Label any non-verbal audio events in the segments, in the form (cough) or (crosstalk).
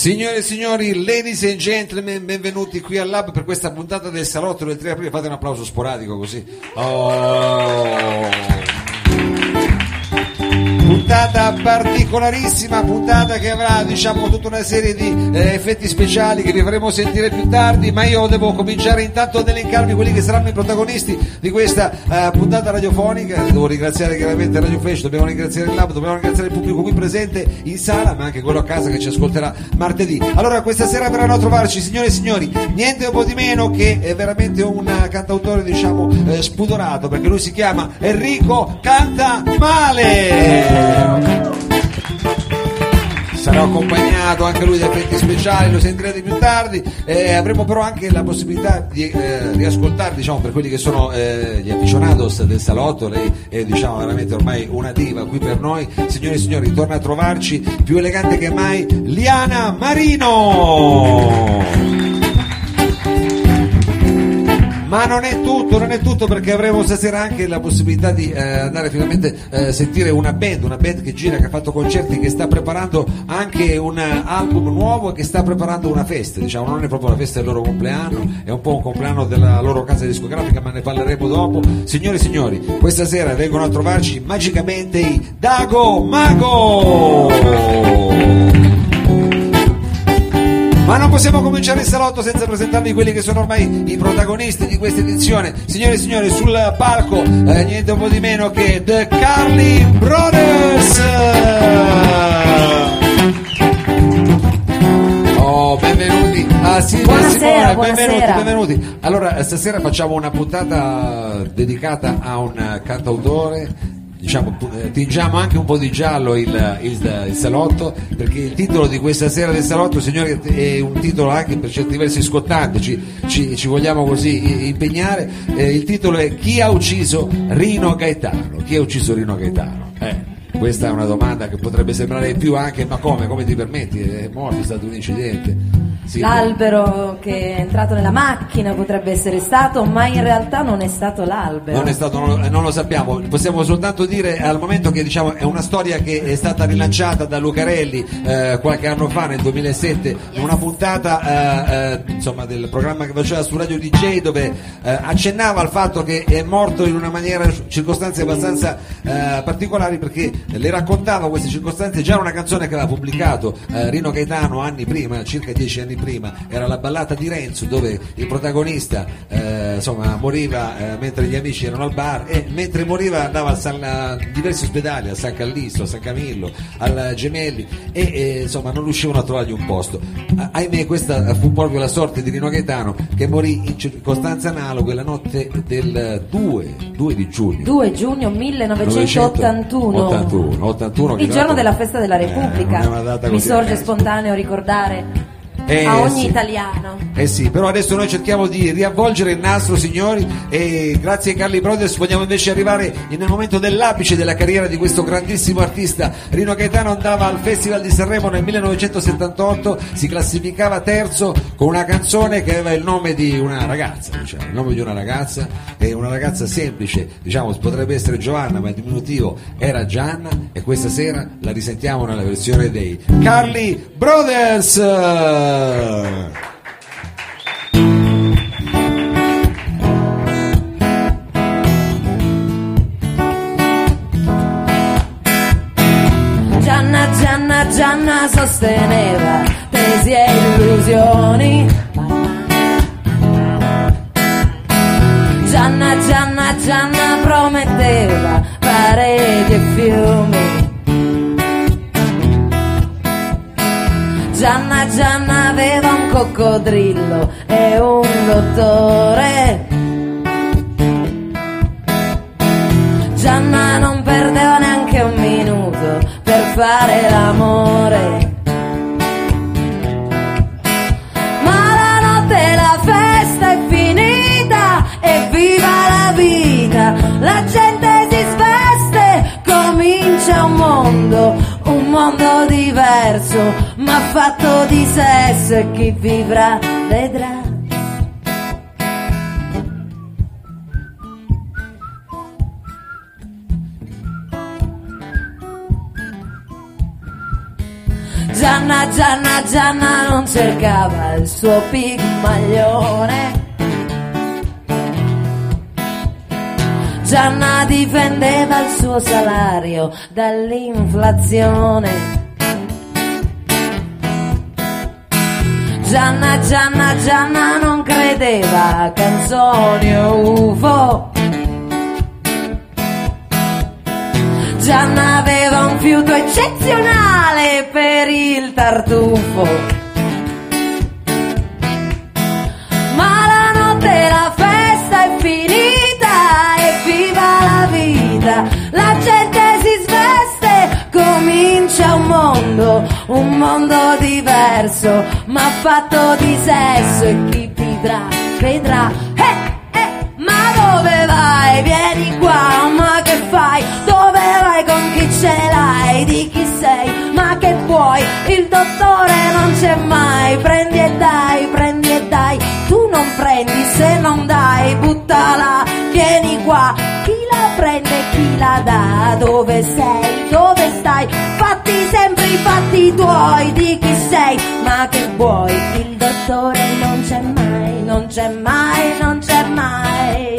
Signore e signori, ladies and gentlemen, benvenuti qui al Lab per questa puntata del salotto del 3 aprile. Fate un applauso sporadico così. Oh. Puntata particolarissima, puntata che avrà diciamo tutta una serie di eh, effetti speciali che vi faremo sentire più tardi, ma io devo cominciare intanto ad elencarvi quelli che saranno i protagonisti di questa eh, puntata radiofonica. Devo ringraziare chiaramente Radio Flash, dobbiamo ringraziare il Lab, dobbiamo ringraziare il pubblico qui presente in sala, ma anche quello a casa che ci ascolterà martedì. Allora, questa sera verranno a trovarci, signore e signori, niente un po' di meno che è veramente un cantautore, diciamo, eh, spudorato, perché lui si chiama Enrico Canta Male. Sarà accompagnato anche lui da effetti speciali, lo sentirete più tardi. Eh, avremo però anche la possibilità di eh, riascoltare, diciamo, per quelli che sono eh, gli aficionados del salotto, lei è diciamo veramente ormai una diva qui per noi. Signore e signori, torna a trovarci più elegante che mai Liana Marino. Ma non è tutto, non è tutto perché avremo stasera anche la possibilità di eh, andare finalmente a eh, sentire una band, una band che gira, che ha fatto concerti, che sta preparando anche un album nuovo e che sta preparando una festa, diciamo, non è proprio la festa del loro compleanno, è un po' un compleanno della loro casa discografica, ma ne parleremo dopo. Signore e signori, questa sera vengono a trovarci magicamente i Dago Mago! Ma non possiamo cominciare il salotto senza presentarvi quelli che sono ormai i protagonisti di questa edizione. Signore e signori, sul palco eh, niente un po' di meno che The Carly Brothers. Oh, benvenuti a Silvia e Buonasera, Simone, buonasera. benvenuti, benvenuti. Allora, stasera facciamo una puntata dedicata a un cantautore. Diciamo, eh, tingiamo anche un po' di giallo il, il- il salotto perché il titolo di questa sera del salotto signori è un titolo anche per certi versi scottante ci, ci- ci vogliamo così impegnare Eh, il titolo è Chi ha ucciso Rino Gaetano? Chi ha ucciso Rino Gaetano? Eh, questa è una domanda che potrebbe sembrare più anche ma come? Come ti permetti? È morto, è stato un incidente Sì, L'albero che è entrato nella macchina potrebbe essere stato, ma in realtà non è stato l'albero. Non, è stato, non, non lo sappiamo, possiamo soltanto dire al momento che diciamo, è una storia che è stata rilanciata da Lucarelli eh, qualche anno fa, nel 2007, in una puntata eh, eh, insomma, del programma che faceva su Radio DJ dove eh, accennava al fatto che è morto in una maniera, circostanze abbastanza eh, particolari perché le raccontava queste circostanze. Già in una canzone che aveva pubblicato eh, Rino Gaetano anni prima, circa dieci anni prima, era la ballata di Renzo dove il protagonista eh, insomma, moriva eh, mentre gli amici erano al bar e mentre moriva andava a, San- a diversi ospedali, a San Callisto, a San Camillo, al Gemelli e eh, insomma non riuscivano a trovargli un posto. Ah, ahimè questa fu proprio la sorte di Rino Gaetano che morì in circostanze analoghe la notte del 2, 2 di giugno. 2 giugno 1981, 81, 81 che il giorno della festa della eh, Repubblica. data Mi sorge spontaneo ricordare Eh, a ogni sì. italiano. Eh sì, però adesso noi cerchiamo di riavvolgere il nastro, signori, e grazie ai Carli Brothers vogliamo invece arrivare nel momento dell'apice della carriera di questo grandissimo artista. Rino Gaetano andava al Festival di Sanremo nel 1978, si classificava terzo con una canzone che aveva il nome di una ragazza, diciamo, il nome di una ragazza, e una ragazza semplice, diciamo, potrebbe essere Giovanna, ma il diminutivo era Gianna, e questa sera la risentiamo nella versione dei Carli Brothers! Gianna, Gianna, Gianna sosteneva tesi e illusioni. Gianna, Gianna, Gianna prometteva pareti e fiumi. Gianna, Gianna coccodrillo e un dottore. Gianna non perdeva neanche un minuto per fare l'amore. Ma la notte la festa è finita e viva la vita. La gente si sveste, comincia un mondo, un mondo diverso, ma fatto di sesso e chi vivrà vedrà. Gianna, Gianna, Gianna non cercava il suo pigmaglione. Gianna difendeva il suo salario dall'inflazione. Gianna, Gianna, Gianna non credeva a canzoni UFO. Gianna aveva un fiuto eccezionale per il tartufo. Ma la notte la festa è finita e viva la vita. La gente si sveste, comincia un mondo, un mondo diverso, ma fatto di sesso e chi vedrà, vedrà. Eh, eh, ma dove vai? Vieni qua, ma che fai? Dove vai? Con chi ce l'hai? Di chi sei? Ma che vuoi? Il dottore non c'è mai. Prendi e dai, prendi e dai. Tu non prendi, se non dai, buttala. Vieni qua. Chi la prende, chi la dà? Dove sei? Dove stai? Fatti sempre i fatti tuoi. Di chi sei? Ma che vuoi? Il dottore non c'è mai, non c'è mai, non c'è mai.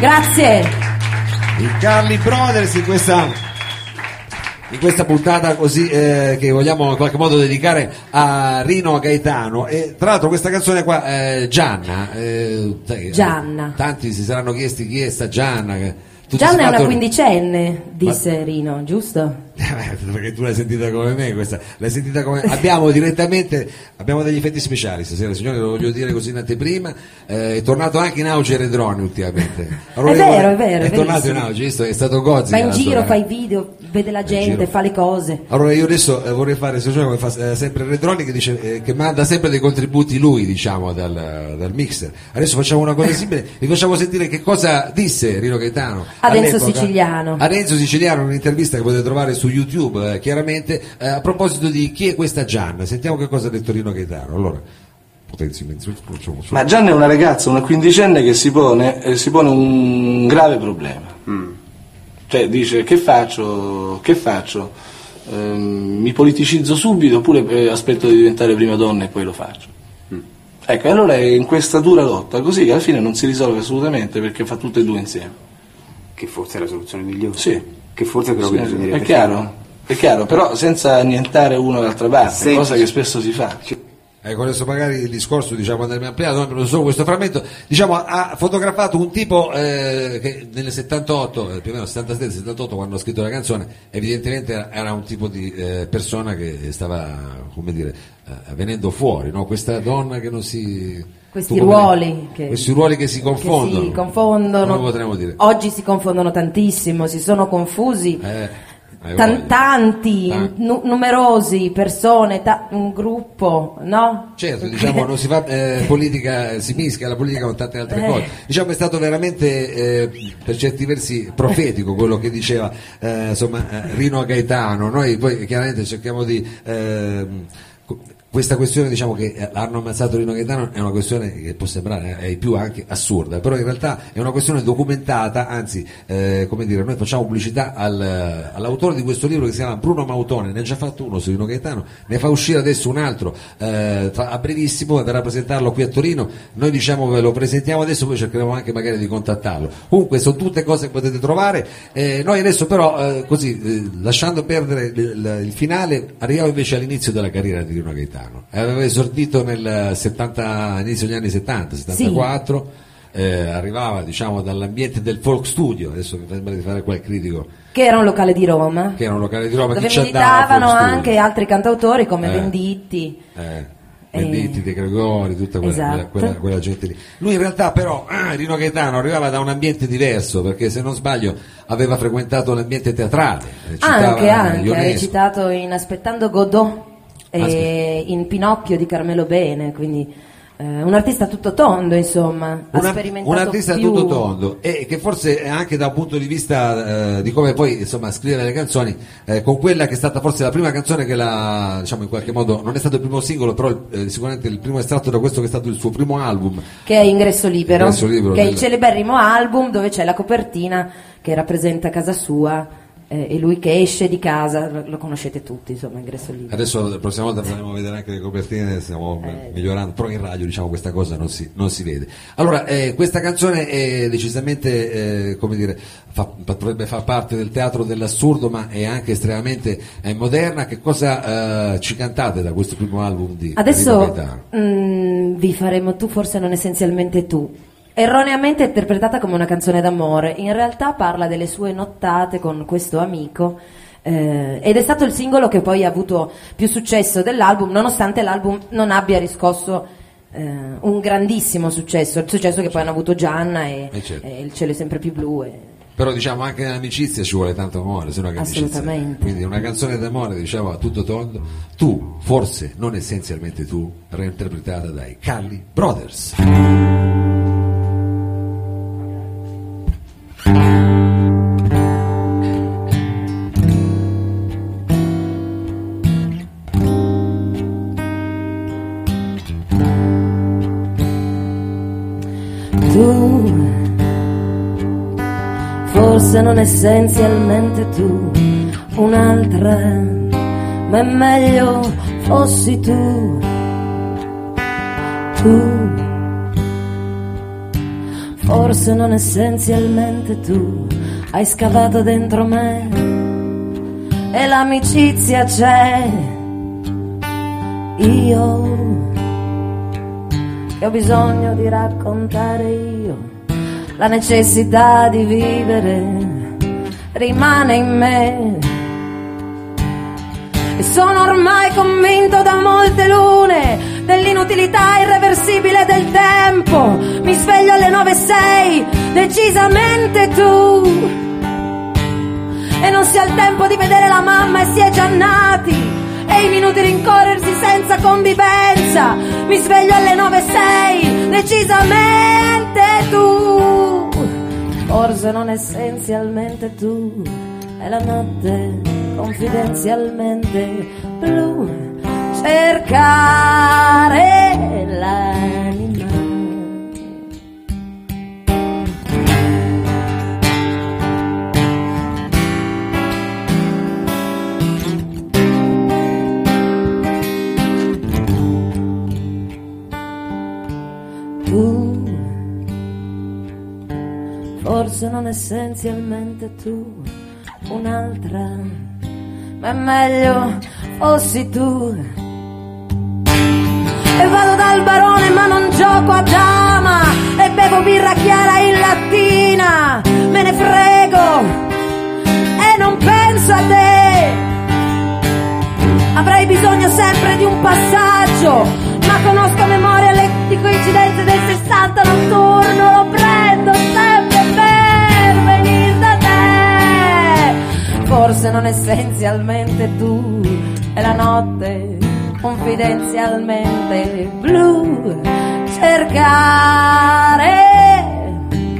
Grazie. I Carly Brothers in questa, in questa puntata così eh, che vogliamo in qualche modo dedicare a Rino Gaetano. E tra l'altro questa canzone qua eh, Gianna eh, Gianna. tanti si saranno chiesti chi è sta Gianna che- tu ti Gianna è una quindicenne, disse Rino, giusto? (laughs) Eh, perché tu l'hai sentita come me questa. L'hai sentita come abbiamo direttamente abbiamo degli effetti speciali stasera signori lo voglio dire così in anteprima. Eh, è tornato anche in auge Redroni ultimamente. È vero, è vero, è è tornato in auge visto? È stato Gozzi Va in giro, sua- fa i video, vede la gente, giro. fa le cose. Allora io adesso eh, vorrei fare stagione come fa eh, sempre Redroni che dice eh, che manda sempre dei contributi lui diciamo dal, dal mixer. Adesso facciamo una cosa (laughs) simile, vi facciamo sentire che cosa disse Rino Gaetano A Renzo all'epoca. Siciliano. A Renzo Siciliano, un'intervista che potete trovare su YouTube eh, chiaramente eh, a proposito di chi è questa Gianna. Sentiamo che cosa ha detto Rino Gaetano. Allora. Ma Gianna è una ragazza, una quindicenne che si pone, eh, si pone un grave problema. Cioè dice che faccio, che faccio? Ehm, mi politicizzo subito oppure eh, aspetto di diventare prima donna e poi lo faccio? Ecco, allora è in questa dura lotta, così che alla fine non si risolve assolutamente perché fa tutte e due insieme. Che forse è la soluzione migliore. Sì. Che forse è quello che Sì, bisognerebbe è chiaro, è chiaro, però senza annientare uno dall'altra parte, Semplice. cosa che spesso si fa. Ecco, adesso magari il discorso diciamo andrebbe ampliato, non solo questo frammento, diciamo ha fotografato un tipo eh, che nel 78, eh, più o meno 77-78 quando ha scritto la canzone, evidentemente era, era un tipo di eh, persona che stava, come dire, eh, venendo fuori, no? questa donna che non si... Questi ruoli che, Questi ruoli che si confondono. che si confondono. Oggi si confondono tantissimo, si sono confusi. Tan- tanti, nu- numerosi, persone, ta- un gruppo, no? Certo, diciamo, non si fa eh, politica, si mischia la politica con tante altre Eh. cose. Diciamo è stato veramente eh, per certi versi profetico quello che diceva eh, insomma, eh, Rino Gaetano. Noi poi chiaramente cerchiamo di ehm, questa questione diciamo che eh, hanno ammazzato Rino Gaetano è una questione che può sembrare eh, più anche assurda, però in realtà è una questione documentata, anzi eh, come dire, noi facciamo pubblicità al- all'autore di questo libro che si chiama Bruno Mautone, ne ha già fatto uno su Rino Gaetano, ne fa uscire adesso un altro eh, tra- a brevissimo, verrà a presentarlo qui a Torino, noi diciamo ve lo presentiamo adesso, poi cercheremo anche magari di contattarlo. Comunque sono tutte cose che potete trovare, Eh, noi adesso però eh, così, lasciando perdere il- il finale, arriviamo invece all'inizio della carriera di Rino Gaetano. Eh, Aveva esordito nel 70, inizio degli anni 70, 74, eh, arrivava diciamo dall'ambiente del folk studio, adesso mi sembra di fare quel critico, Che era un locale di Roma. che era un locale di Roma, dove militavano anche altri cantautori come Eh. Venditti. Eh, Eh, Venditti, De Gregori, tutta quella, esatto. quella- quella- quella gente lì. Lui in realtà però, ah, Rino Gaetano, arrivava da un ambiente diverso, perché se non sbaglio aveva frequentato l'ambiente teatrale. recitava Anche, anche, ha recitato in Aspettando Godot e Aspetta. in Pinocchio di Carmelo Bene, quindi eh, un artista tutto tondo, insomma, Una- un artista più... tutto tondo e che forse anche da un punto di vista eh, di come poi insomma scrivere le canzoni eh, con quella che è stata forse la prima canzone che la diciamo in qualche modo non è stato il primo singolo però eh, sicuramente il primo estratto da questo che è stato il suo primo album che è Ingresso Libero, Ingresso Libero che è il celeberrimo album dove c'è la copertina che rappresenta casa sua eh, e lui che esce di casa, lo, lo conoscete tutti, insomma, Ingresso Libero. adesso la prossima volta faremo vedere anche le copertine stiamo Eh. migliorando però in radio diciamo questa cosa non si, non si vede allora eh, questa canzone è decisamente eh, come dire fa- potrebbe far parte del teatro dell'assurdo ma è anche estremamente eh, moderna che cosa eh, ci cantate da questo primo album di Adesso Gaetano? mm, vi faremo tu, forse non essenzialmente tu. Erroneamente interpretata come una canzone d'amore, in realtà parla delle sue nottate con questo amico eh, ed è stato il singolo che poi ha avuto più successo dell'album, nonostante l'album non abbia riscosso eh, un grandissimo successo, il successo che poi hanno avuto Gianna e, Eh, certo. e Il cielo è sempre più blu. e- Però diciamo anche nell'amicizia ci vuole tanto amore, se no che amicizia. Assolutamente. Quindi una canzone d'amore, diciamo a tutto tondo, tu, forse non essenzialmente tu, reinterpretata dai Calli Brothers. Forse non essenzialmente tu, un'altra, ma è meglio fossi tu, tu, forse non essenzialmente tu, hai scavato dentro me e l'amicizia c'è, io che ho bisogno di raccontare io. La necessità di vivere rimane in me. E sono ormai convinto da molte lune dell'inutilità irreversibile del tempo. Mi sveglio alle 9.06, decisamente tu. E non si ha il tempo di vedere la mamma e si è già nati. E i minuti rincorrersi senza convivenza. Mi sveglio alle 9.06, decisamente Forse non essenzialmente tu. È la notte confidenzialmente blu. Cercare l'anima. Forse non essenzialmente tu, un'altra, ma è meglio fossi tu. E vado dal barone ma non gioco a dama, e bevo birra chiara in lattina, me ne frego e non penso a te. Avrei bisogno sempre di un passaggio, ma conosco a memoria le di coincidenze del 60 notturno, lo prendo Forse non essenzialmente tu, è la notte confidenzialmente blu, cercare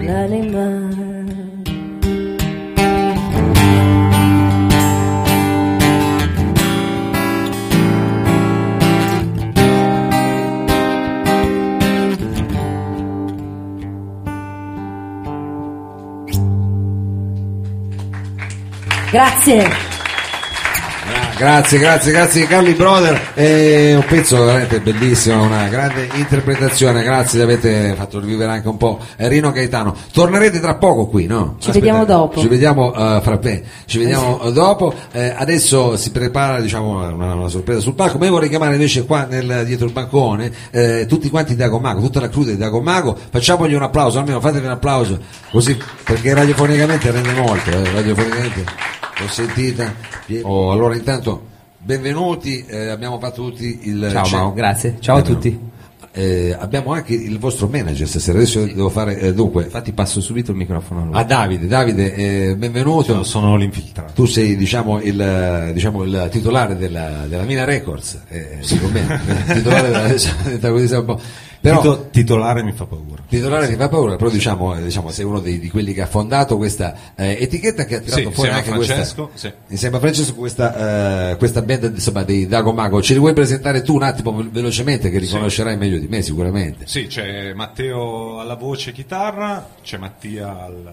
l'anima. Grazie. Grazie, grazie, grazie Carli Brother. È un pezzo veramente bellissimo, una grande interpretazione. Grazie, avete fatto rivivere anche un po' Rino Gaetano. Tornerete tra poco qui, no? Ci vediamo dopo. Ci vediamo eh, fra me, ci vediamo eh, dopo. Eh, adesso si prepara diciamo, una, una sorpresa sul palco, ma io vorrei chiamare invece qua nel- dietro il bancone eh, tutti quanti di Dagomago, tutta la cruda di Dagomago. Facciamogli un applauso, almeno fatevi un applauso, così perché radiofonicamente rende molto, eh, radiofonicamente l'ho sentita. Oh, allora intanto benvenuti, eh, abbiamo fatto tutti il Ciao Mao, grazie. Ciao a Eh, no. tutti. Eh, abbiamo anche il vostro manager stasera, adesso devo fare eh, dunque Infatti passo subito il microfono a lui. a Davide, Davide eh, benvenuto. sono l'infiltrato. Tu sei diciamo il, eh, diciamo, il titolare della, della Mina Records, eh, bene, il titolare della, (laughs) della- Però, Tito- titolare mi fa paura. titolare ti fa paura, però diciamo, eh, diciamo sei uno dei- di quelli che ha fondato questa eh, etichetta che ha tirato Sì, fuori anche questa, Francesco, sì. insieme a Francesco questa, eh, questa band insomma, dei Dago Mago. Ce li vuoi presentare tu un attimo ve- velocemente che riconoscerai meglio di me sicuramente? Sì, c'è Matteo alla voce e chitarra, c'è Mattia al,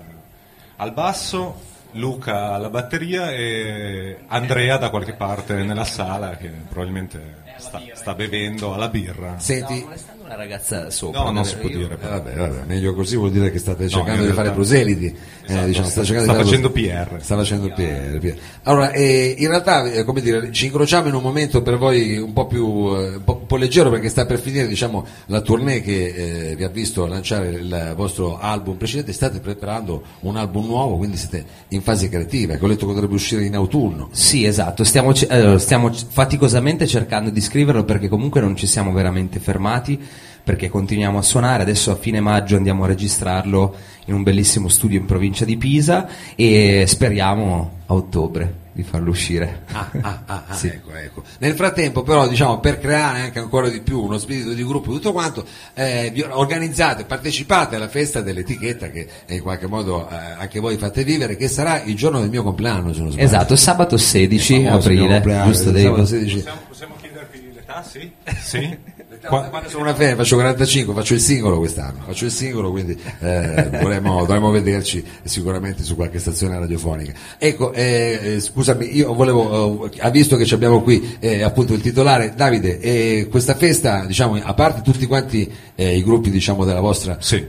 al basso, Luca alla batteria e Andrea da qualche parte nella sala che probabilmente sta, sta bevendo alla birra. Senti, una ragazza sopra. No, non si può dire. Eh, però. vabbè, vabbè, meglio così vuol dire che state cercando in di fare proseliti. eh, Esatto, diciamo, sta- cercando sta di fare facendo PR. Sta facendo PR. PR. Allora, eh, in realtà, eh, come dire, ci incrociamo in un momento per voi un po' più eh, un po', un po' leggero perché sta per finire diciamo, la tournée che eh, vi ha visto lanciare il vostro album precedente. State preparando un album nuovo, quindi siete in fase creativa. Che ho letto che dovrebbe uscire in autunno. Sì, esatto, stiamo, stiamo faticosamente cercando di scriverlo perché comunque non ci siamo veramente fermati, perché continuiamo a suonare, adesso a fine maggio andiamo a registrarlo in un bellissimo studio in provincia di Pisa e speriamo a ottobre di farlo uscire. Ah, ah, ah, ah, (laughs) Sì. ecco, ecco. Nel frattempo, però, diciamo, per creare anche ancora di più uno spirito di gruppo e tutto quanto, eh, organizzate, partecipate alla festa dell'etichetta che eh, in qualche modo eh, anche voi fate vivere, che sarà il giorno del mio compleanno, se non sbaglio. Esatto, sabato 16 Il famoso mio aprile, compleanno, giusto 16. Possiamo, possiamo chiederti l'età? Sì? Sì? (laughs) Qua- Quando sono una femmina faccio 45, faccio il singolo quest'anno, faccio il singolo quindi eh, vorremmo, (laughs) dovremmo vederci sicuramente su qualche stazione radiofonica. Ecco, eh, eh, scusami, io volevo, eh, ha visto che abbiamo qui eh, appunto il titolare, Davide, eh, questa festa, diciamo, a parte tutti quanti i gruppi diciamo, della vostra Sì.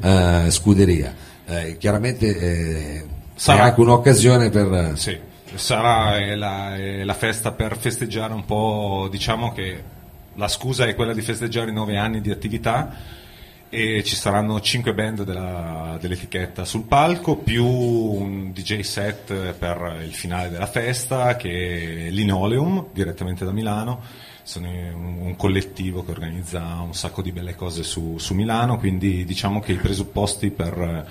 scuderia, chiaramente Sarà- anche un'occasione per... Sì, sarà la, la festa per festeggiare un po', diciamo che la scusa è quella di festeggiare i nove anni di attività e ci saranno cinque band della- dell'etichetta. Sul palco più un DJ set per il finale della festa che è Linoleum direttamente da Milano. Sono un, collettivo che organizza un sacco di belle cose su, su Milano quindi diciamo che i presupposti per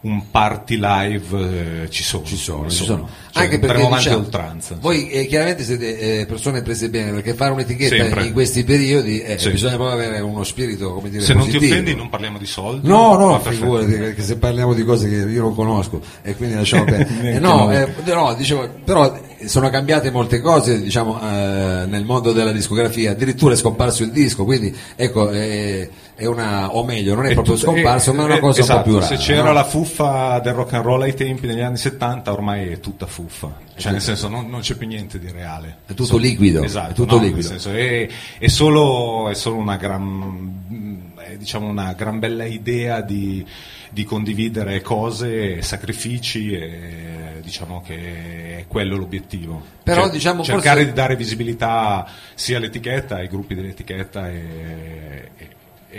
un party live eh, ci sono Ci sono, ci sono. cioè, Anche perché diciamo, oltranza. voi eh, chiaramente siete eh, persone prese bene perché fare un'etichetta Sempre. in questi periodi eh, Sì. bisogna proprio avere uno spirito come dire Se non ti positivo. offendi non parliamo di soldi. No, no, perfetto. figurati, perché se parliamo di cose che io non conosco e quindi lasciamo perdere. (laughs) Eh, no, noi. eh, no, dicevo, però sono cambiate molte cose diciamo, eh, nel mondo della discografia, addirittura è scomparso il disco, quindi ecco, è una, o meglio, non è, È proprio tutto- scomparso, è- ma è una è- cosa un esatto, po' più rara. Se c'era no? la fuffa del rock and roll ai tempi negli anni 70, ormai è tutta fuffa. Cioè, nel senso, non, non c'è più niente di reale. È tutto liquido, Esatto, è tutto no, liquido. senso, è, solo, è solo una gran, è, diciamo una gran bella idea di, di condividere cose, sacrifici e diciamo che è quello l'obiettivo. Però, Cioè, diciamo, cercare forse- di dare visibilità sia all'etichetta, ai gruppi dell'etichetta e- e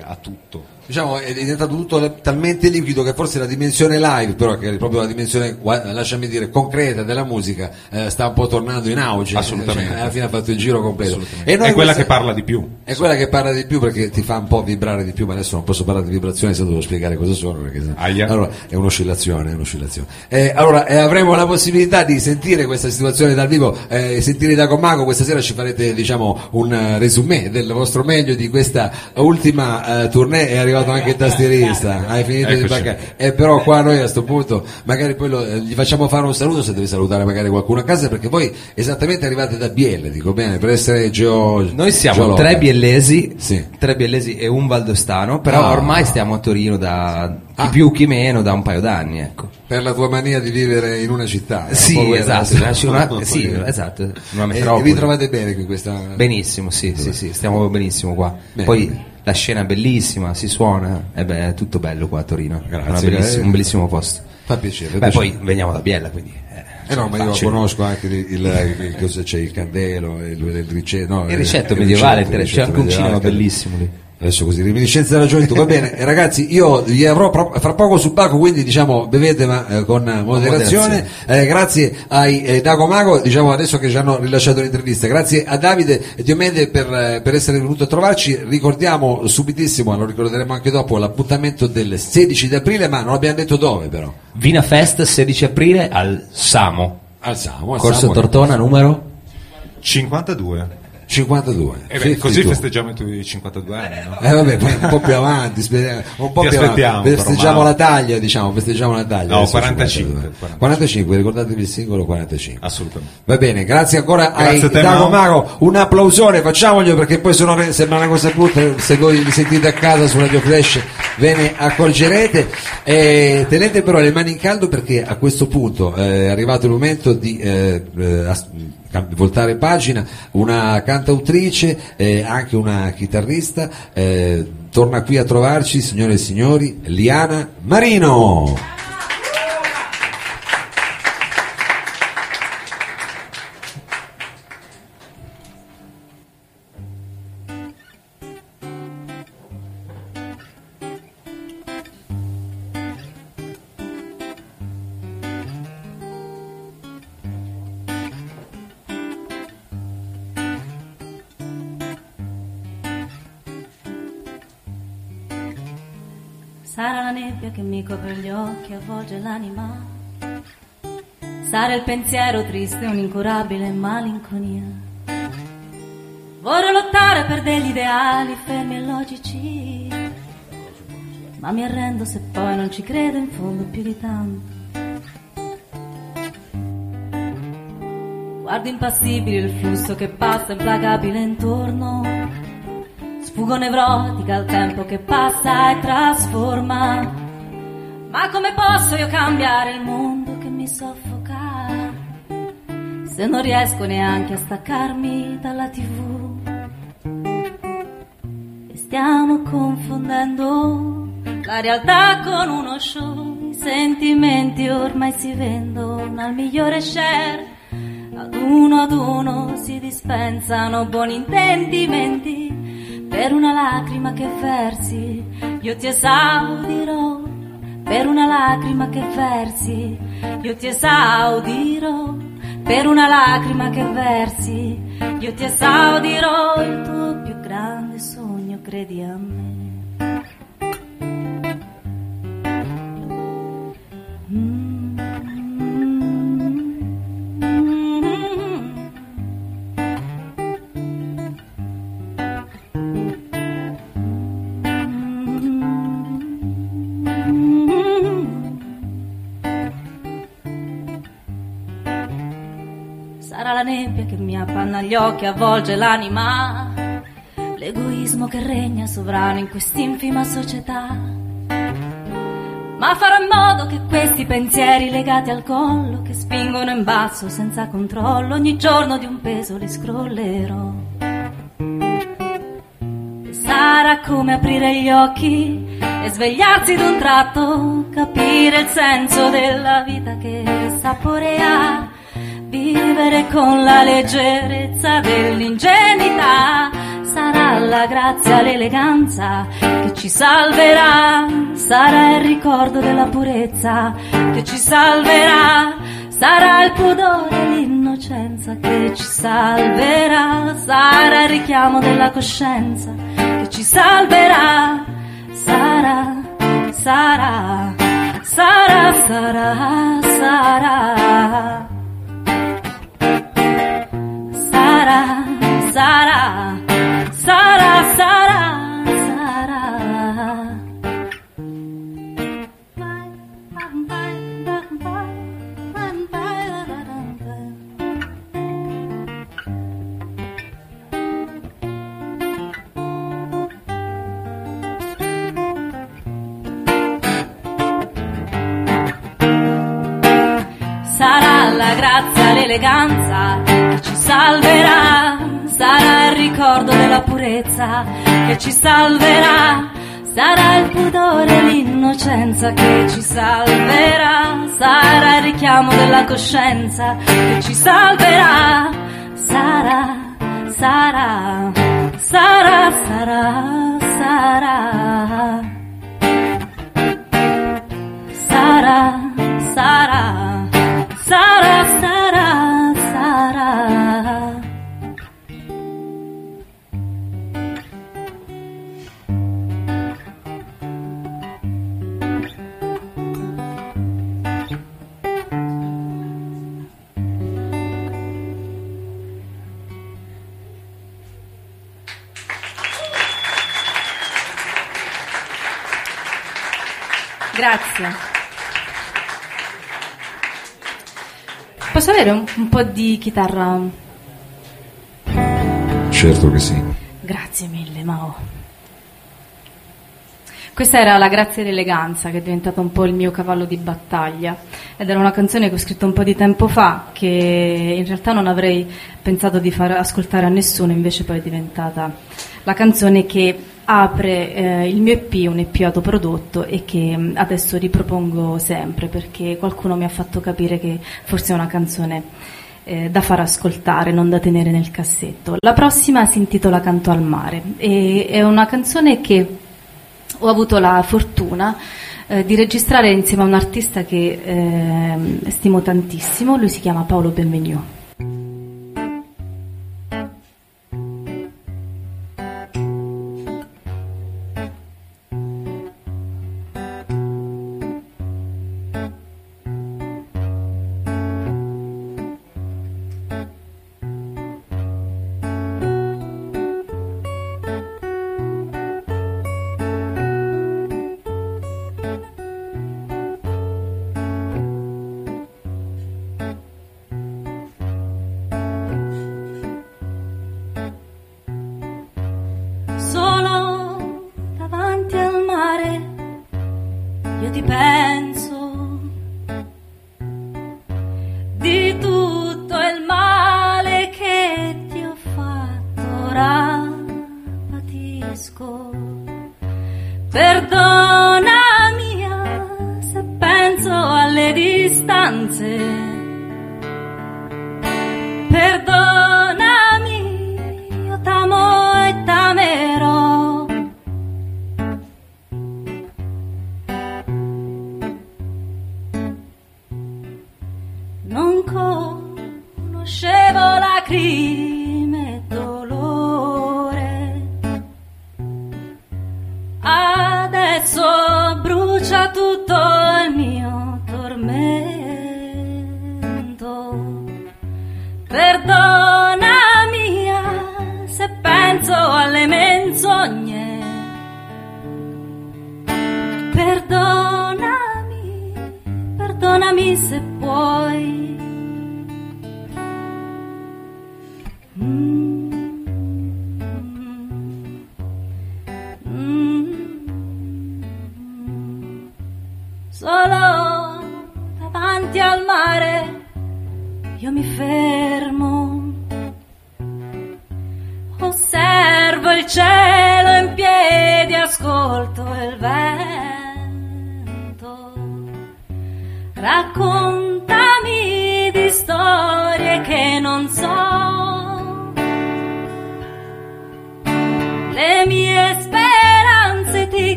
a tutto. Diciamo, è diventato tutto talmente liquido che forse la dimensione live, però che è proprio la dimensione, lasciami dire, concreta della musica, eh, sta un po' tornando in auge. Assolutamente. Cioè, alla fine ha fatto il giro completo. E è quella questa- che parla di più. È quella che parla di più perché ti fa un po' vibrare di più, ma adesso non posso parlare di vibrazioni se devo spiegare cosa sono. Perché Aia. allora, è un'oscillazione, è un'oscillazione. Eh, allora, eh, avremo la possibilità di sentire questa situazione dal vivo, eh, sentire da Comago, questa sera ci farete diciamo un eh, resumé del vostro meglio di questa ultima eh, tournée, è arrivato anche il tastierista, hai finito di Eccoci. paccare. Eh, però qua noi a sto punto magari poi lo- eh, gli facciamo fare un saluto se devi salutare magari qualcuno a casa perché voi esattamente arrivate da Bielle, dico bene, per essere geo... Noi siamo geologa. tre biellesi, Sì. tre biellesi e un valdostano, però Ah. ormai stiamo a Torino da Ah. più chi meno da un paio d'anni, ecco. Per la tua mania di vivere in una città. un Sì, quella- esatto, (laughs) una- una- (laughs) sì, esatto, una E metropoli. vi trovate bene qui questa... Benissimo, sì, sì, sì, stiamo benissimo qua. Bene. Poi la scena è bellissima, si suona, e beh, è tutto bello qua a Torino. Grazie, È una belliss- eh. un bellissimo posto. Fa piacere. Beh, piacere. poi veniamo da Biella, quindi. eh, Eh no, ma io facile. conosco anche il, il- il- cosa c'è, il candelo, il, il ricetto, no, Il ricetto eh, medievale, ricetto, il c'è anche un ricetto cinema bellissimo lì. Adesso così, reminiscenza della gioventù, va bene, ragazzi, io vi avrò pro- fra poco sul palco, quindi diciamo bevete ma eh, con moderazione. Eh, grazie ai eh, Dago Mago, diciamo adesso che ci hanno rilasciato l'intervista, grazie a Davide Diomede per, eh, per essere venuto a trovarci. Ricordiamo subitissimo, lo ricorderemo anche dopo, l'appuntamento del 16 di aprile, ma non abbiamo detto dove però. Vina Fest 16 aprile al Samo, Al Samo, al Corso Samo, Tortona numero 52. 52. E beh, così 52. festeggiamo i tuoi 52 anni, no? Eh vabbè, poi un po' più avanti, speriamo- un po' Ti più avanti. festeggiamo però, la taglia, diciamo, festeggiamo la taglia. No, Adesso 45, 52. 45, ricordatevi il singolo 45. Assolutamente. Va bene, grazie ancora Grazie ai a te, Dago. Mago, un applausone, facciamoglielo perché poi se no sembra una cosa brutta, se voi li sentite a casa su Radio Flash ve ne accorgerete. Eh, tenete però le mani in caldo perché a questo punto eh, è arrivato il momento di eh, eh, voltare pagina, una cantautrice, eh, anche una chitarrista, eh, torna qui a trovarci, signore e signori, Liana Marino. Sarà il pensiero triste, un'incurabile malinconia. Vorrei lottare per degli ideali fermi e logici. Ma mi arrendo se poi non ci credo in fondo più di tanto. Guardo impassibile il flusso che passa implacabile intorno. Sfugo nevrotica al tempo che passa e trasforma. Ma come posso io cambiare il mondo che mi soffoca? Se non riesco neanche a staccarmi dalla tv. E stiamo confondendo la realtà con uno show. I sentimenti ormai si vendono al migliore share. Ad uno ad uno si dispensano buoni intendimenti. Per una lacrima che versi, io ti esaudirò. Per una lacrima che versi, io ti esaudirò. Per una lacrima che versi, io ti esaudirò. Il tuo più grande sogno, credi a me. Che mi appanna gli occhi, avvolge l'anima. L'egoismo che regna sovrano in quest'infima società. Ma farò in modo che questi pensieri legati al collo, che spingono in basso senza controllo, ogni giorno di un peso li scrollerò. Sarà come aprire gli occhi e svegliarsi d'un tratto, capire il senso della vita che saporea, vivere con la leggerezza dell'ingenuità. Sarà la grazia, l'eleganza che ci salverà, sarà il ricordo della purezza che ci salverà, sarà il pudore, l'innocenza che ci salverà, sarà il richiamo della coscienza che ci salverà, sarà, sarà, sarà, sarà, sarà. Sarà, sarà, sarà, sarà, sarà. la grazia, l'eleganza salverà, sarà il ricordo della purezza che ci salverà, sarà il pudore e l'innocenza che ci salverà, sarà il richiamo della coscienza che ci salverà, sarà, sarà, sarà, sarà, sarà. Sarà, sarà, sarà, sarà, Grazie. Posso avere un, un po' di chitarra? Certo che sì. Grazie mille, Mao. Questa era La grazia e l'eleganza, che è diventata un po' il mio cavallo di battaglia. Ed era una canzone che ho scritto un po' di tempo fa, che in realtà non avrei pensato di far ascoltare a nessuno, invece poi è diventata la canzone che apre eh, il mio EP, un EP autoprodotto e che mh, adesso ripropongo sempre perché qualcuno mi ha fatto capire che forse è una canzone eh, da far ascoltare, non da tenere nel cassetto. La prossima si intitola Canto al mare e è una canzone che ho avuto la fortuna eh, di registrare insieme a un artista che ehm, stimo tantissimo, lui si chiama Paolo Benvenu.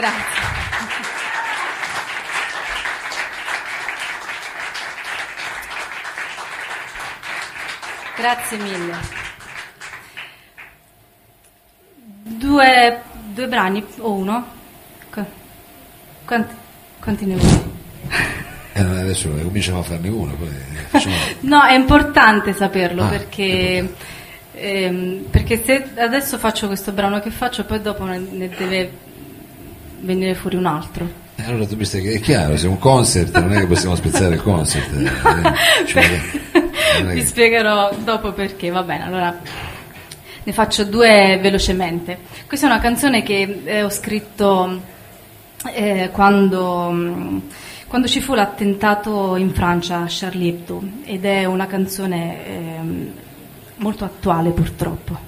Grazie. Grazie mille. Due, due brani o uno? Qu- Quanti, quanti ne vuoi? Eh, adesso cominciamo a farne uno, facciamo... (laughs) No, è importante saperlo Ah, perché, ehm, perché se adesso faccio questo brano che faccio, poi dopo ne deve venire fuori un altro. Eh, Allora tu mi stai è chiaro, se è un concert non è che possiamo spezzare il concert. eh, (laughs) eh, Vi che- spiegherò dopo perché, va bene, allora ne faccio due velocemente. Questa è una canzone che eh, ho scritto eh, quando, mh, quando ci fu l'attentato in Francia a Charlie Hebdo ed è una canzone ehm, molto attuale purtroppo.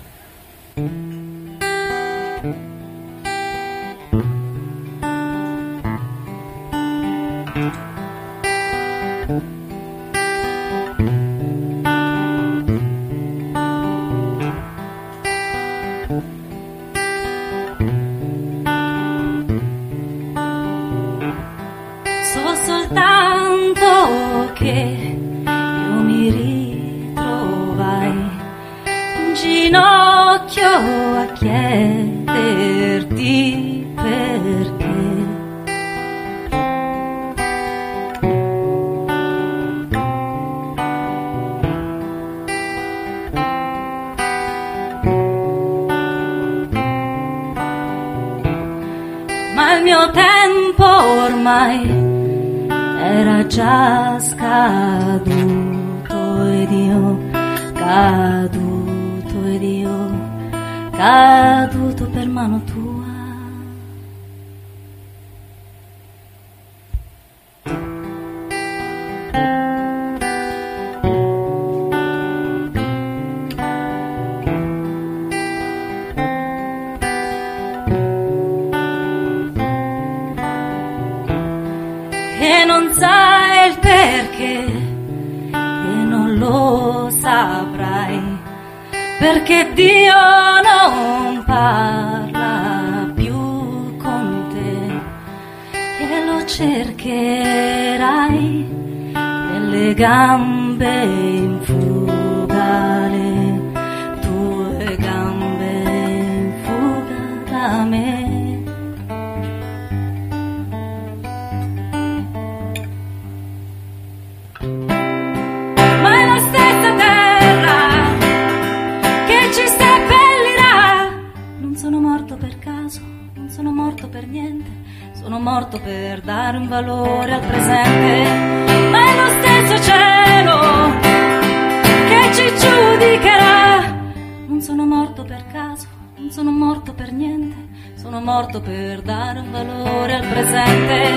Per caso, non sono morto per niente, sono morto per dare un valore al presente,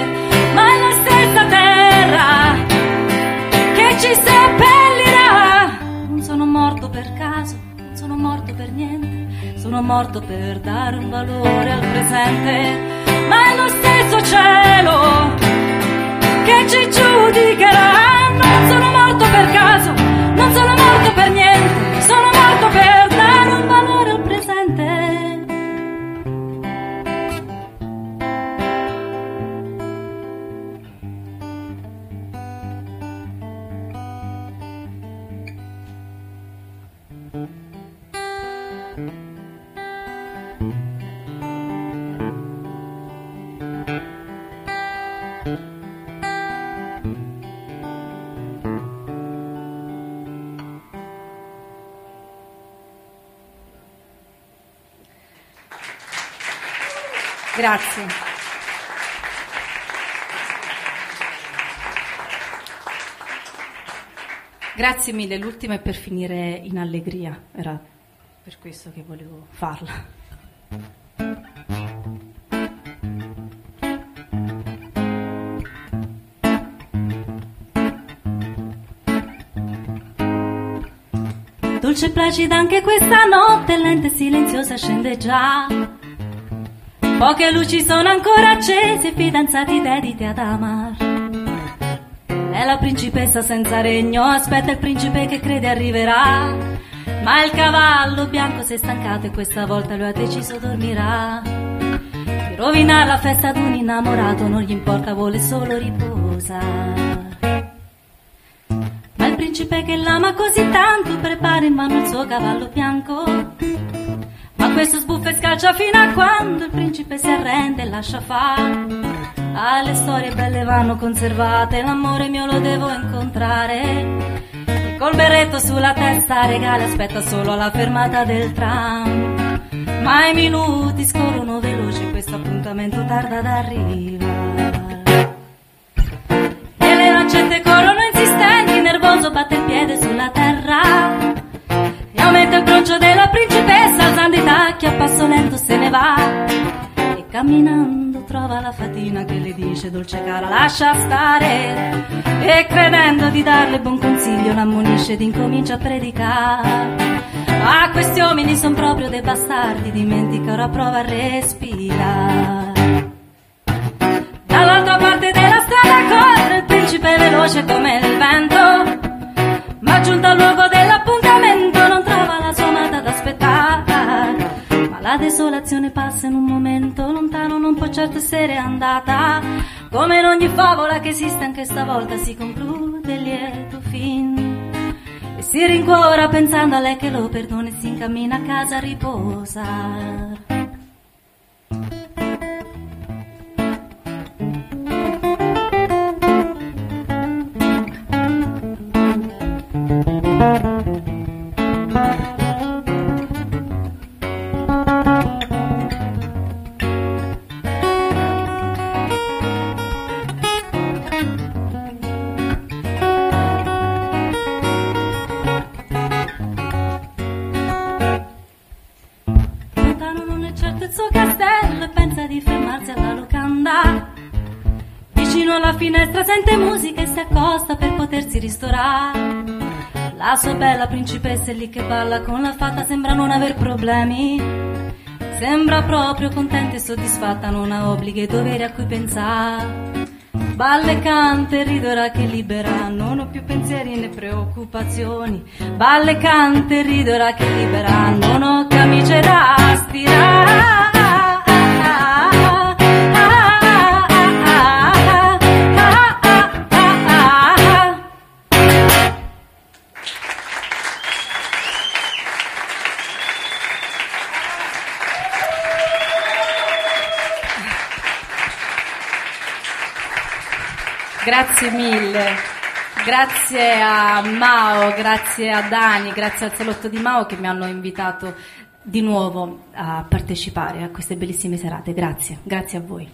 ma è la stessa terra che ci seppellirà. Non sono morto per caso, non sono morto per niente, sono morto per dare un valore al presente, ma è lo stesso cielo che ci giudicherà. Non sono morto per caso, non sono morto per niente, Grazie. Grazie mille, l'ultima è per finire in allegria, era per questo che volevo farla. Dolce e placida anche questa notte, lenta e silenziosa scende già. Poche luci sono ancora accese, fidanzati dediti ad amar. È la principessa senza regno, aspetta il principe che crede arriverà. Ma il cavallo bianco si è stancato e questa volta lui ha deciso dormirà. Di rovinare la festa ad un innamorato non gli importa, vuole solo riposare. Ma il principe che l'ama così tanto prepara in mano il suo cavallo bianco. Ma questo sbuffa e scalcia fino a quando il principe si arrende e lascia fare. Ah, le storie belle vanno conservate, l'amore mio lo devo incontrare. Col berretto sulla testa regale aspetta solo alla fermata del tram. Ma i minuti scorrono veloci, questo appuntamento tarda ad arrivare. E le lancette corrono insistenti, nervoso batte il piede sulla terra. Broncio della principessa, alzando i tacchi a passo lento se ne va. E camminando trova la fatina che le dice dolce cara lascia stare. E credendo di darle buon consiglio l'ammonisce ed incomincia a predicare. Ah, questi uomini son proprio dei bastardi, dimentica ora prova a respirare. Dall'altra parte della strada corre il principe veloce come il vento. Ma giunto al luogo dell'appuntamento la desolazione passa in un momento, lontano non può certo essere andata. Come in ogni favola che esiste anche stavolta si conclude il lieto fin. E si rincuora pensando a lei che lo perdona e si incammina a casa a riposare. La sua bella principessa è lì che balla con la fata, sembra non aver problemi. Sembra proprio contenta e soddisfatta, non ha obblighi e doveri a cui pensare. Balla e canta e ride ora che libera, non ho più pensieri né preoccupazioni. Balla e canta e ride ora che libera, non ho camicie da stirare. Grazie mille. Grazie a Mao, grazie a Dani, grazie al salotto di Mao che mi hanno invitato di nuovo a partecipare a queste bellissime serate. Grazie, grazie a voi.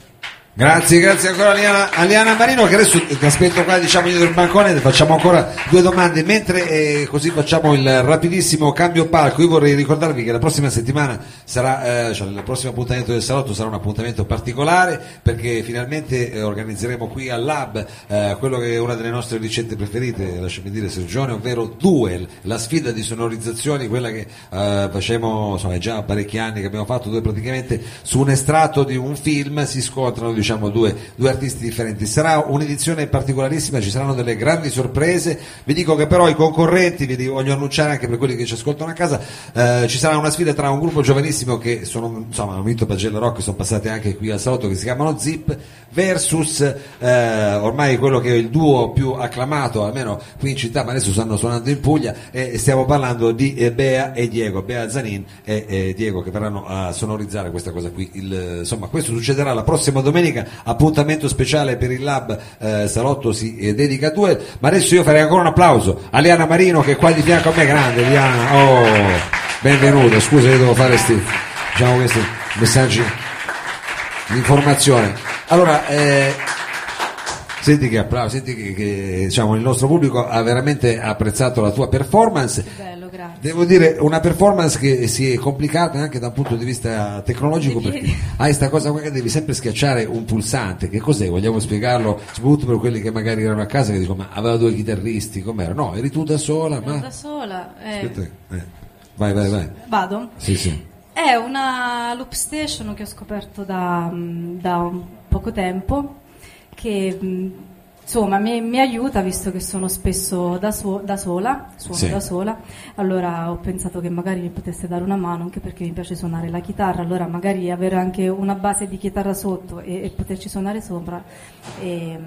Grazie, grazie ancora a Liana, a Liana Marino che adesso ti aspetto qua diciamo dietro il bancone, facciamo ancora due domande mentre eh, così facciamo il rapidissimo cambio palco. Io vorrei ricordarvi che la prossima settimana sarà, eh, cioè il prossimo appuntamento del salotto sarà un appuntamento particolare perché finalmente eh, organizzeremo qui al Lab eh, quello che è una delle nostre ricette preferite, lasciami dire Sergione, ovvero Duel, la sfida di sonorizzazioni, quella che eh, facciamo insomma, è già parecchi anni che abbiamo fatto, dove praticamente su un estratto di un film si scontrano diciamo due, due artisti differenti. Sarà un'edizione particolarissima, ci saranno delle grandi sorprese. Vi dico che però i concorrenti, vi voglio annunciare anche per quelli che ci ascoltano a casa, eh, ci sarà una sfida tra un gruppo giovanissimo che sono, insomma, hanno vinto Pagella Rock, sono passati anche qui al salotto, che si chiamano Zip, versus eh, ormai quello che è il duo più acclamato, almeno qui in città, ma adesso stanno suonando in Puglia, e stiamo parlando di eh, Bea e Diego, Bea Zanin e eh, Diego che verranno a sonorizzare questa cosa qui. Il, insomma, questo succederà la prossima domenica, appuntamento speciale per il Lab eh, Salotto si eh, dedica a due, ma adesso io farei ancora un applauso a Liana Marino che è qua di fianco a me, grande Liana, oh, benvenuta, scusa io devo fare sti, diciamo questi messaggi di informazione. Allora, eh, senti che applauso, senti che, che, diciamo, il nostro pubblico ha veramente apprezzato la tua performance. Bello. Devo dire una performance che si è complicata anche da un punto di vista tecnologico perché hai questa cosa qua che devi sempre schiacciare un pulsante. Che cos'è? Vogliamo spiegarlo soprattutto per quelli che magari erano a casa che dicono ma aveva due chitarristi, com'era? No, eri tu da sola, ma... da sola. eh, Aspetta, eh. Vai, vai, vai. Vado? Sì, sì. È una loop station che ho scoperto da, mm, da poco tempo che mm, insomma mi, mi aiuta visto che sono spesso da, so- da sola, suono Sì. da sola, allora ho pensato che magari mi potesse dare una mano anche perché mi piace suonare la chitarra, allora magari avere anche una base di chitarra sotto e, e poterci suonare sopra eh,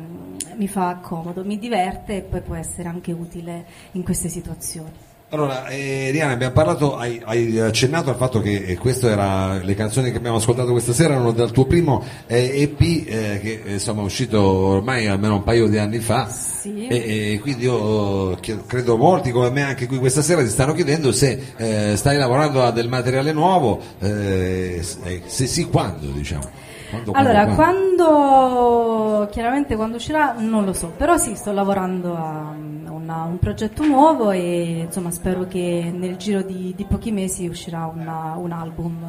mi fa comodo, mi diverte e poi può essere anche utile in queste situazioni. Allora, eh, Diana, abbiamo parlato, hai, hai accennato al fatto che eh, queste era, le canzoni che abbiamo ascoltato questa sera erano dal tuo primo eh, EP eh, che eh, insomma è uscito ormai almeno un paio di anni fa Sì. e, e quindi io credo molti come me anche qui questa sera ti stanno chiedendo se eh, stai lavorando a del materiale nuovo, se sì quando diciamo. Quando, quando, Allora, quando? quando, chiaramente quando uscirà non lo so, però sì, sto lavorando a una- un progetto nuovo e insomma spero che nel giro di, di pochi mesi uscirà una- un album.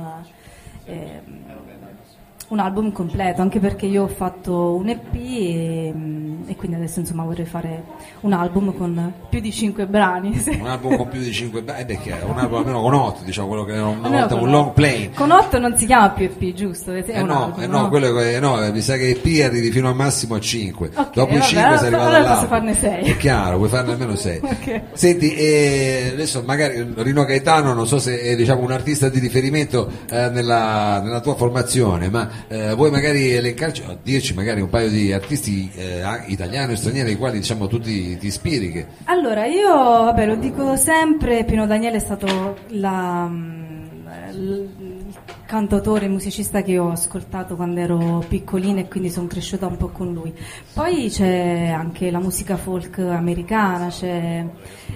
eh, un album completo, anche perché io ho fatto un EP e, mm, e quindi adesso insomma vorrei fare un album con più di 5 brani. sì. Un album con più di 5 eh beh, che è un album almeno con 8, diciamo quello che era una Almeno volta con un long play. Con 8 non si chiama più EP, giusto? È Eh un no, album, eh no, no? quello che- no, mi sa che EP arrivi fino al massimo a 5. Ok, Dopo i vabbè, 5 allora sei arrivato allora posso farne sei. È chiaro, puoi farne almeno 6. (laughs) Ok. Senti, eh, adesso magari Rino Gaetano, non so se è diciamo, un artista di riferimento eh, nella, nella tua formazione, ma eh, vuoi magari elencarci, o dirci magari un paio di artisti eh, italiani o stranieri ai quali diciamo tu ti, ti ispiri? Che... Allora, io vabbè, lo dico sempre, Pino Daniele è stato la, mm, il cantautore, musicista che ho ascoltato quando ero piccolina e quindi sono cresciuta un po' con lui. Poi c'è anche la musica folk americana, c'è,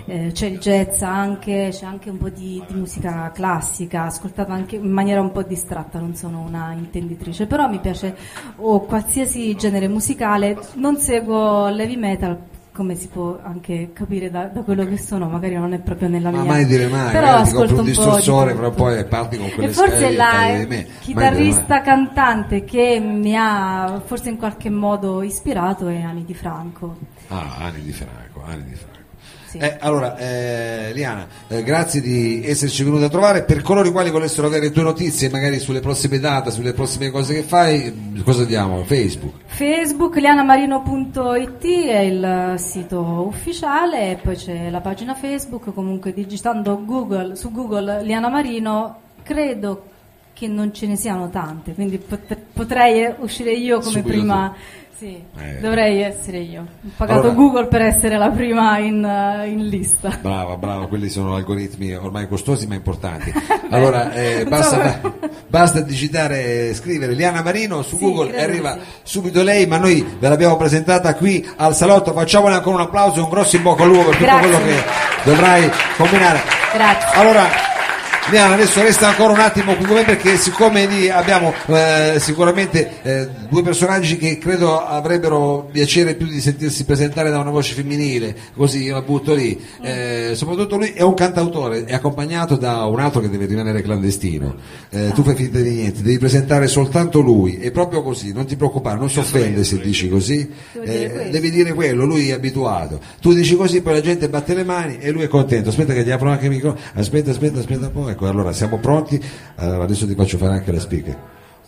eh, c'è il jazz anche, c'è anche un po' di, di musica classica, ascoltata anche in maniera un po' distratta, non sono una intenditrice, però mi piace o qualsiasi genere musicale, non seguo l'heavy metal come si può anche capire da, da quello che sono, magari non è proprio nella Ma mia. mai dire mai, però ti ascolto compri un un distorsore, però poi parti con quelle E forse la chitarrista cantante che mi ha forse in qualche modo ispirato è Ani Di Franco. Ah, anni di Franco, anni di Franco. Sì. Eh, allora, eh, Liana, eh, grazie di esserci venuta a trovare. Per coloro i quali volessero avere tue notizie, magari sulle prossime date, sulle prossime cose che fai, mh, cosa diamo? Facebook. Facebook lianamarino.it è il sito ufficiale e poi c'è la pagina Facebook, comunque digitando Google, su Google Liana Marino credo che non ce ne siano tante, quindi pot- potrei uscire io come Subito prima. Sì, Eh. dovrei essere io. Ho pagato Allora- Google per essere la prima in, eh, in lista. Brava, brava, quelli sono algoritmi ormai costosi ma importanti. (laughs) Allora, eh, basta, basta digitare, scrivere Liana Marino su Sì, Google e arriva sì. subito lei, ma noi ve l'abbiamo presentata qui al salotto. Facciamole ancora un applauso e un grosso in bocca al lupo per tutto Grazie. quello che dovrai combinare. Grazie. Allora, Diana, adesso resta ancora un attimo qui con me perché siccome lì abbiamo eh, sicuramente eh, due personaggi che credo avrebbero piacere più di sentirsi presentare da una voce femminile, così io la butto lì. Eh, soprattutto lui è un cantautore, è accompagnato da un altro che deve rimanere clandestino. Eh, tu fai finta di niente, devi presentare soltanto lui, è proprio così, non ti preoccupare, non si offende se dici così, Eh, devi dire quello, lui è abituato. Tu dici così, poi la gente batte le mani e lui è contento. Aspetta che gli apro anche il microfono, aspetta, aspetta, aspetta un po', ecco, allora siamo pronti, Allora, adesso ti faccio fare anche la speaker.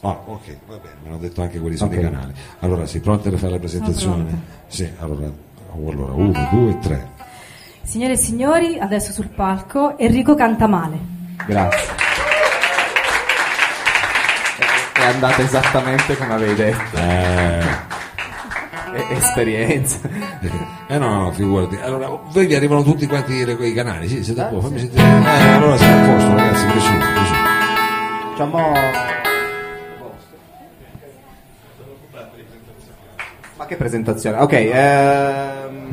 Ah, ok, va bene, me l'hanno detto anche quelli sui canali. Allora, sei pronti per fare la presentazione? Sì, allora, allora, uno, due, tre. Signore e signori, adesso sul palco Enrico Cantamale. Grazie. È andata esattamente come avevi detto. Eh. E- (laughs) esperienza. Eh no, no, figurati. Allora, voi vi arrivano tutti quanti quei canali, sì, siete a posto, fammi sentire. Eh, allora siamo a posto, ragazzi, piaciuto, piaciuto. Facciamo... Ma che presentazione? Ok, ehm,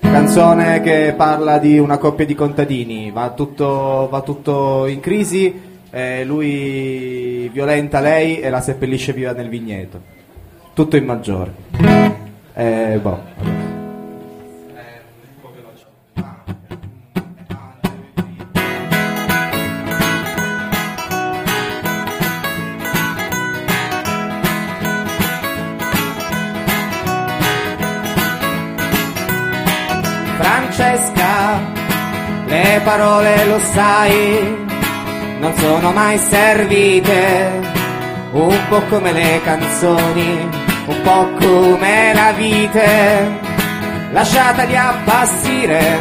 canzone che parla di una coppia di contadini, va tutto, va tutto in crisi, eh, lui violenta lei e la seppellisce viva nel vigneto. Tutto in maggiore. Eh, boh. Francesca, le parole lo sai, non sono mai servite, un po' come le canzoni, un po' come la vite, lasciatali abbassire,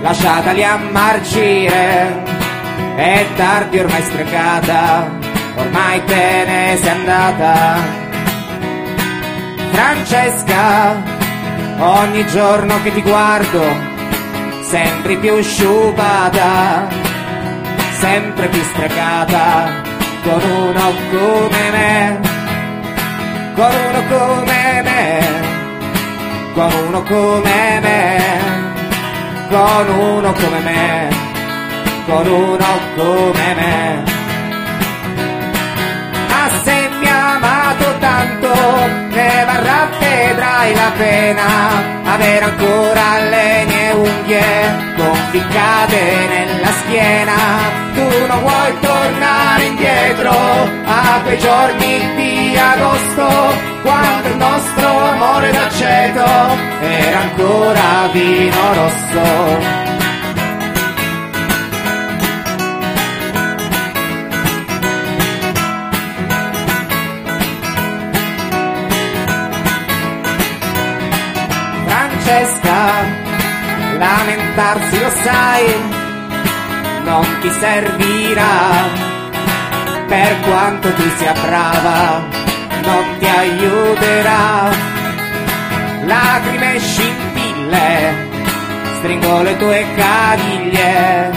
lasciatali ammarcire, è tardi ormai stregata, ormai te ne sei andata. Francesca, ogni giorno che ti guardo, sembri più sciupata, sempre più sprecata, con uno come me, con uno come me, con uno come me, con uno come me, con uno come me. Varrà vedrai la pena avere ancora le mie unghie conficcate nella schiena. Tu non vuoi tornare indietro a quei giorni di agosto, quando il nostro amore d'aceto era ancora vino rosso. Francesca, lamentarsi lo sai, non ti servirà, per quanto tu sia brava, non ti aiuterà. Lacrime e scintille, stringo le tue caviglie,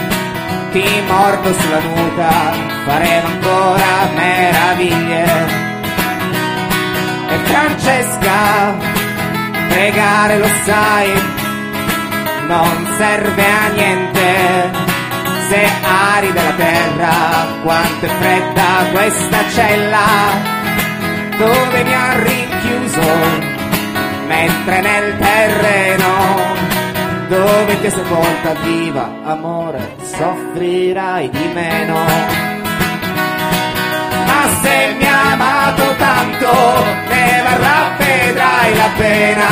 ti mordo sulla nuca, faremo ancora meraviglie. E Francesca, pregare lo sai, non serve a niente. Se arida la terra, quanto è fredda questa cella, dove mi ha rinchiuso, mentre nel terreno, dove ti sepolta viva, amore, soffrirai di meno. Se mi ha amato tanto, ne varrà, vedrai la pena,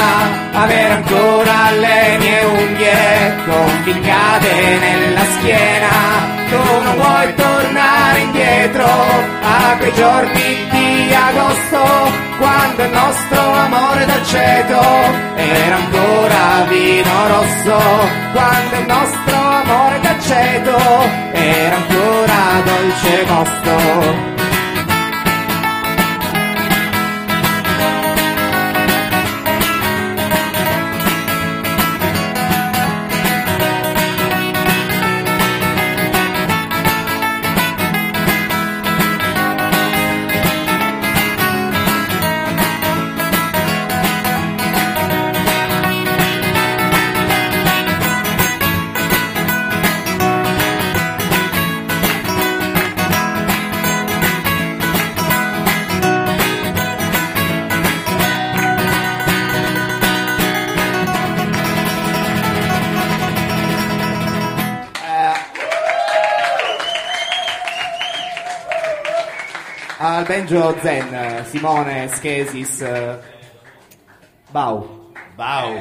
avere ancora le mie unghie conficcate nella schiena. Tu non vuoi tornare indietro a quei giorni di agosto, quando il nostro amore d'aceto era ancora vino rosso, quando il nostro amore d'aceto era ancora dolce mosto. Banjo Zen, eh, Simone, Schesis, eh, Bau. Bau.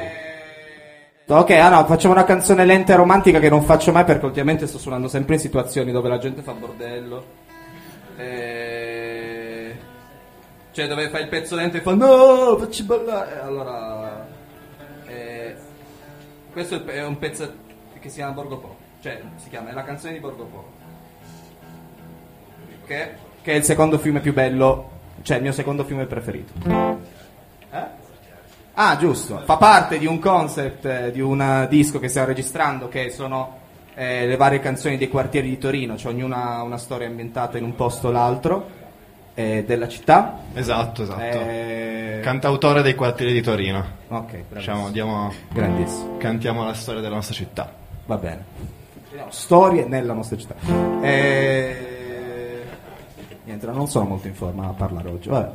Ok, ah no, facciamo una canzone lenta e romantica che non faccio mai perché ultimamente sto suonando sempre in situazioni dove la gente fa bordello. Eh, Cioè dove fai il pezzo lento e fa no, facci ballare. E Allora... eh, Questo è un pezzo che si chiama Borgo Po. Cioè, si chiama, è la canzone di Borgo Po. Che, che è il secondo fiume più bello, cioè il mio secondo fiume preferito. Eh? Ah, giusto. Fa parte di un concept eh, di un eh, disco che stiamo registrando che sono eh, le varie canzoni dei quartieri di Torino, cioè ognuna ha una storia ambientata in un posto o l'altro eh, della città. Esatto, esatto. Eh, Cantautore dei quartieri di Torino. Ok. Diciamo, diamo, Grandissimo. cantiamo la storia della nostra città. Va bene. Storie nella nostra città. Eh, Niente, non sono molto in forma a parlare oggi. Vabbè.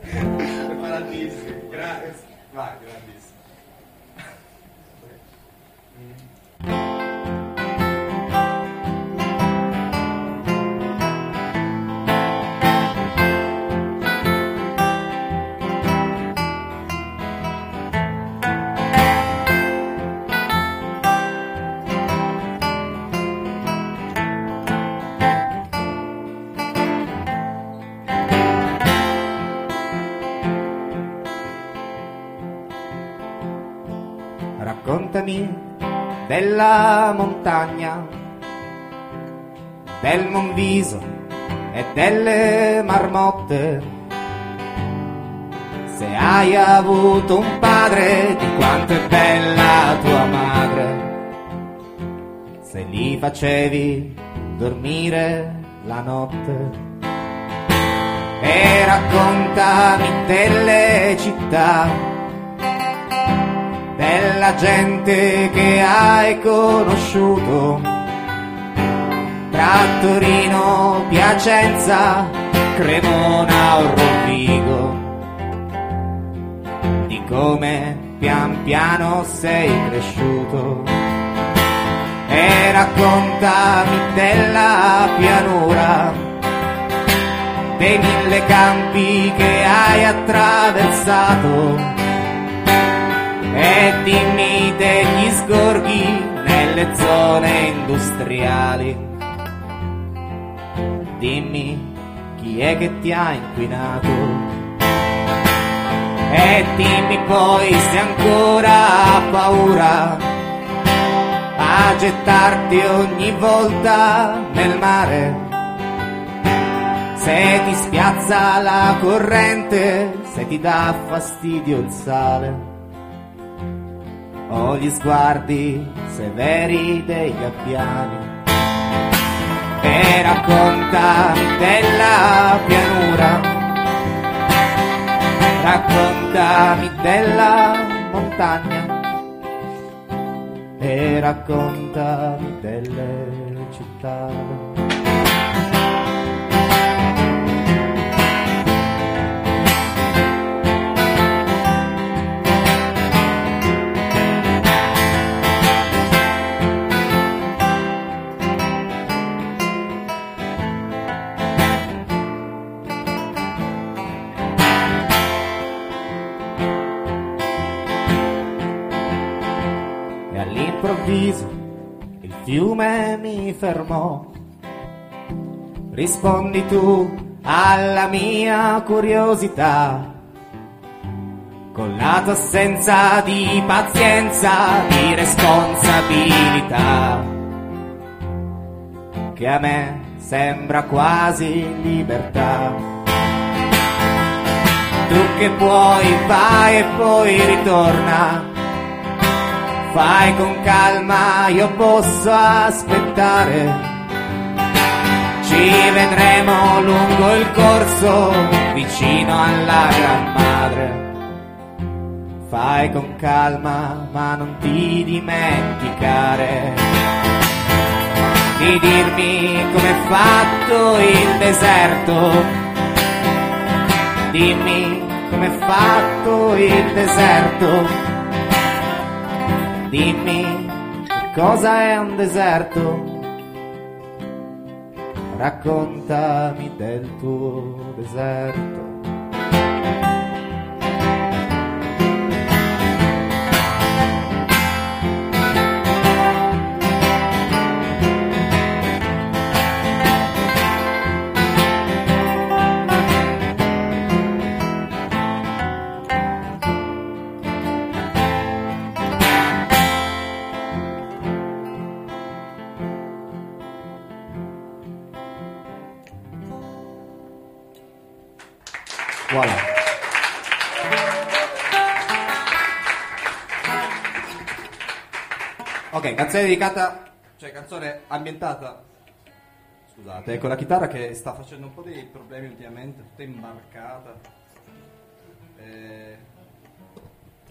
Preparatissimi, grazie. Vai, grandissimo. Della montagna, del Monviso e delle marmotte. Se hai avuto un padre, di quanto è bella tua madre. Se li facevi dormire la notte. E raccontami delle città della gente che hai conosciuto. Tra Torino, Piacenza, Cremona o Rovigo. Di come pian piano sei cresciuto. E raccontami della pianura dei mille campi che hai attraversato e dimmi degli sgorghi nelle zone industriali. Dimmi chi è che ti ha inquinato. E dimmi poi se ancora ha paura a gettarti ogni volta nel mare. Se ti spiazza la corrente, se ti dà fastidio il sale o gli sguardi severi dei gabbiani. E raccontami della pianura. Raccontami della montagna. E raccontami delle città all'improvviso il fiume mi fermò. Rispondi tu alla mia curiosità, con la tua assenza di pazienza, di responsabilità, che a me sembra quasi libertà. Tu che puoi vai e poi ritorna Fai con calma, io posso aspettare. Ci vedremo lungo il corso, vicino alla Gran Madre. Fai con calma, ma non ti dimenticare di dirmi com'è fatto il deserto. Dimmi com'è fatto il deserto. Dimmi che cosa è un deserto. raccontami del tuo deserto. Ok, canzone dedicata, cioè canzone ambientata. Scusate, ecco la chitarra che sta facendo un po' dei problemi ultimamente, tutta imbarcata. Eh...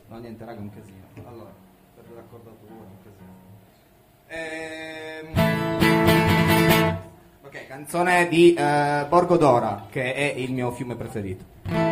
No, niente, raga, un casino. Allora, per l'accordatura, un casino. Ehm... Ok, canzone di eh, Borgo d'Ora, che è il mio fiume preferito.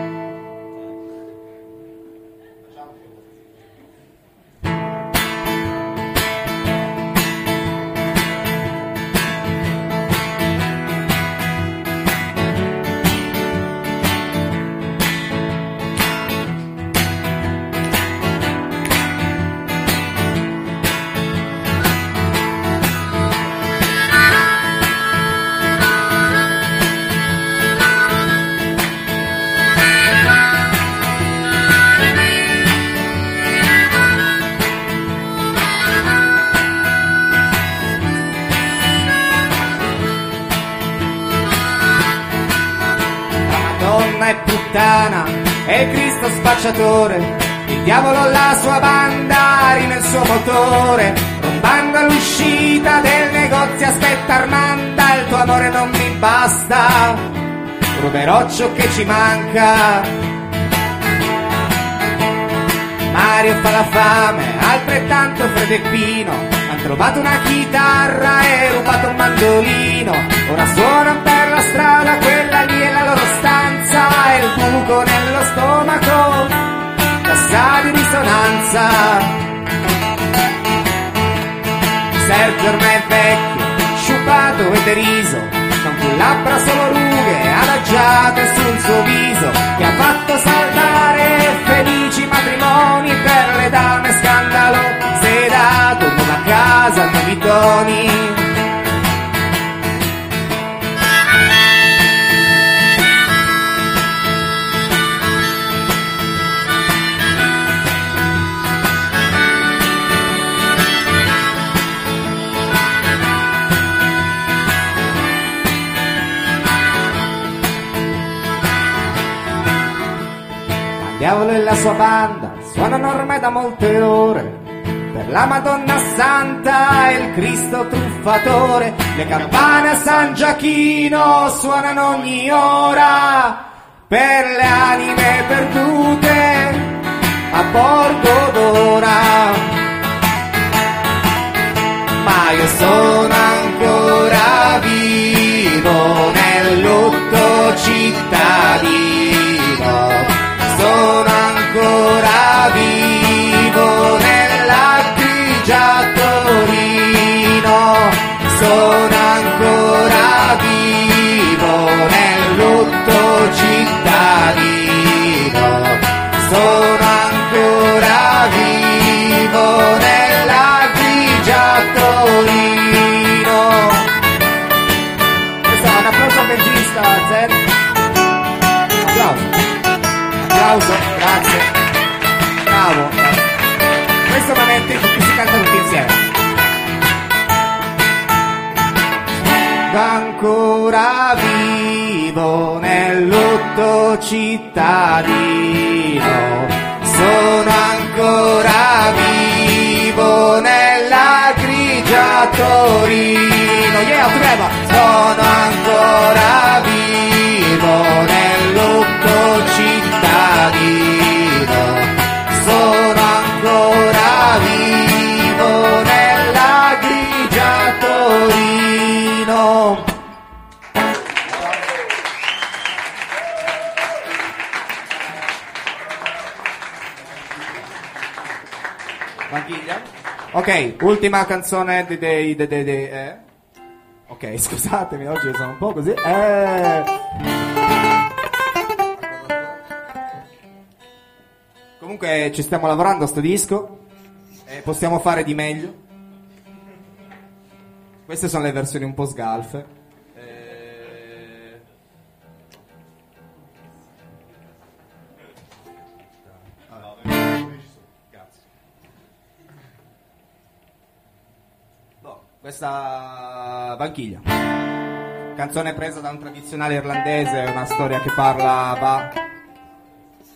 Cristo spacciatore. Il diavolo la sua banda, rime suo motore. Rombando all'uscita del negozio aspetta Armanda, il tuo amore non mi basta. Ruberò ciò che ci manca. Mario fa la fame, altrettanto Fred e Pino. Han trovato una chitarra e rubato un mandolino. Ora suonano per la strada, quella lì è la loro stanza. E il buco nello stomaco, cassa di risonanza. Sergio ormai è vecchio, sciupato e deriso, non più labbra solo rughe adagiate sul suo viso, che ha fatto saltare felici matrimoni per le dame scandalo, sedato, nuova casa, nuovi toni. Diavolo e la sua banda suonano ormai da molte ore. Per la Madonna Santa e il Cristo truffatore, le campane a San Giachino suonano ogni ora. Per le anime perdute a Borgo d'Ora. Ma io sono ancora vivo nel lutto cittadino sono Ancora vivo nel lutto cittadino, sono ancora vivo nella grigia Torino, yeah, sono ancora Ok, ultima canzone dei... dei, dei, dei, eh? Ok, (laughs) scusatemi, oggi sono un po' così. Eh... Comunque ci stiamo lavorando a sto disco e possiamo fare di meglio. Queste sono le versioni un po' sgalfe. Questa vanchiglia. Canzone presa da un tradizionale irlandese, una storia che parlava.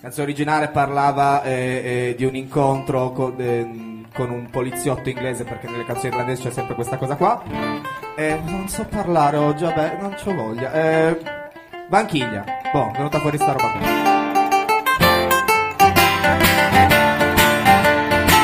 Canzone originale parlava eh, eh, di un incontro con, eh, con un poliziotto inglese, perché nelle canzoni irlandesi c'è sempre questa cosa qua. Eh, non so parlare oggi, vabbè, non c'ho voglia. Eh, vanchiglia. Boh, è venuta fuori sta roba qua.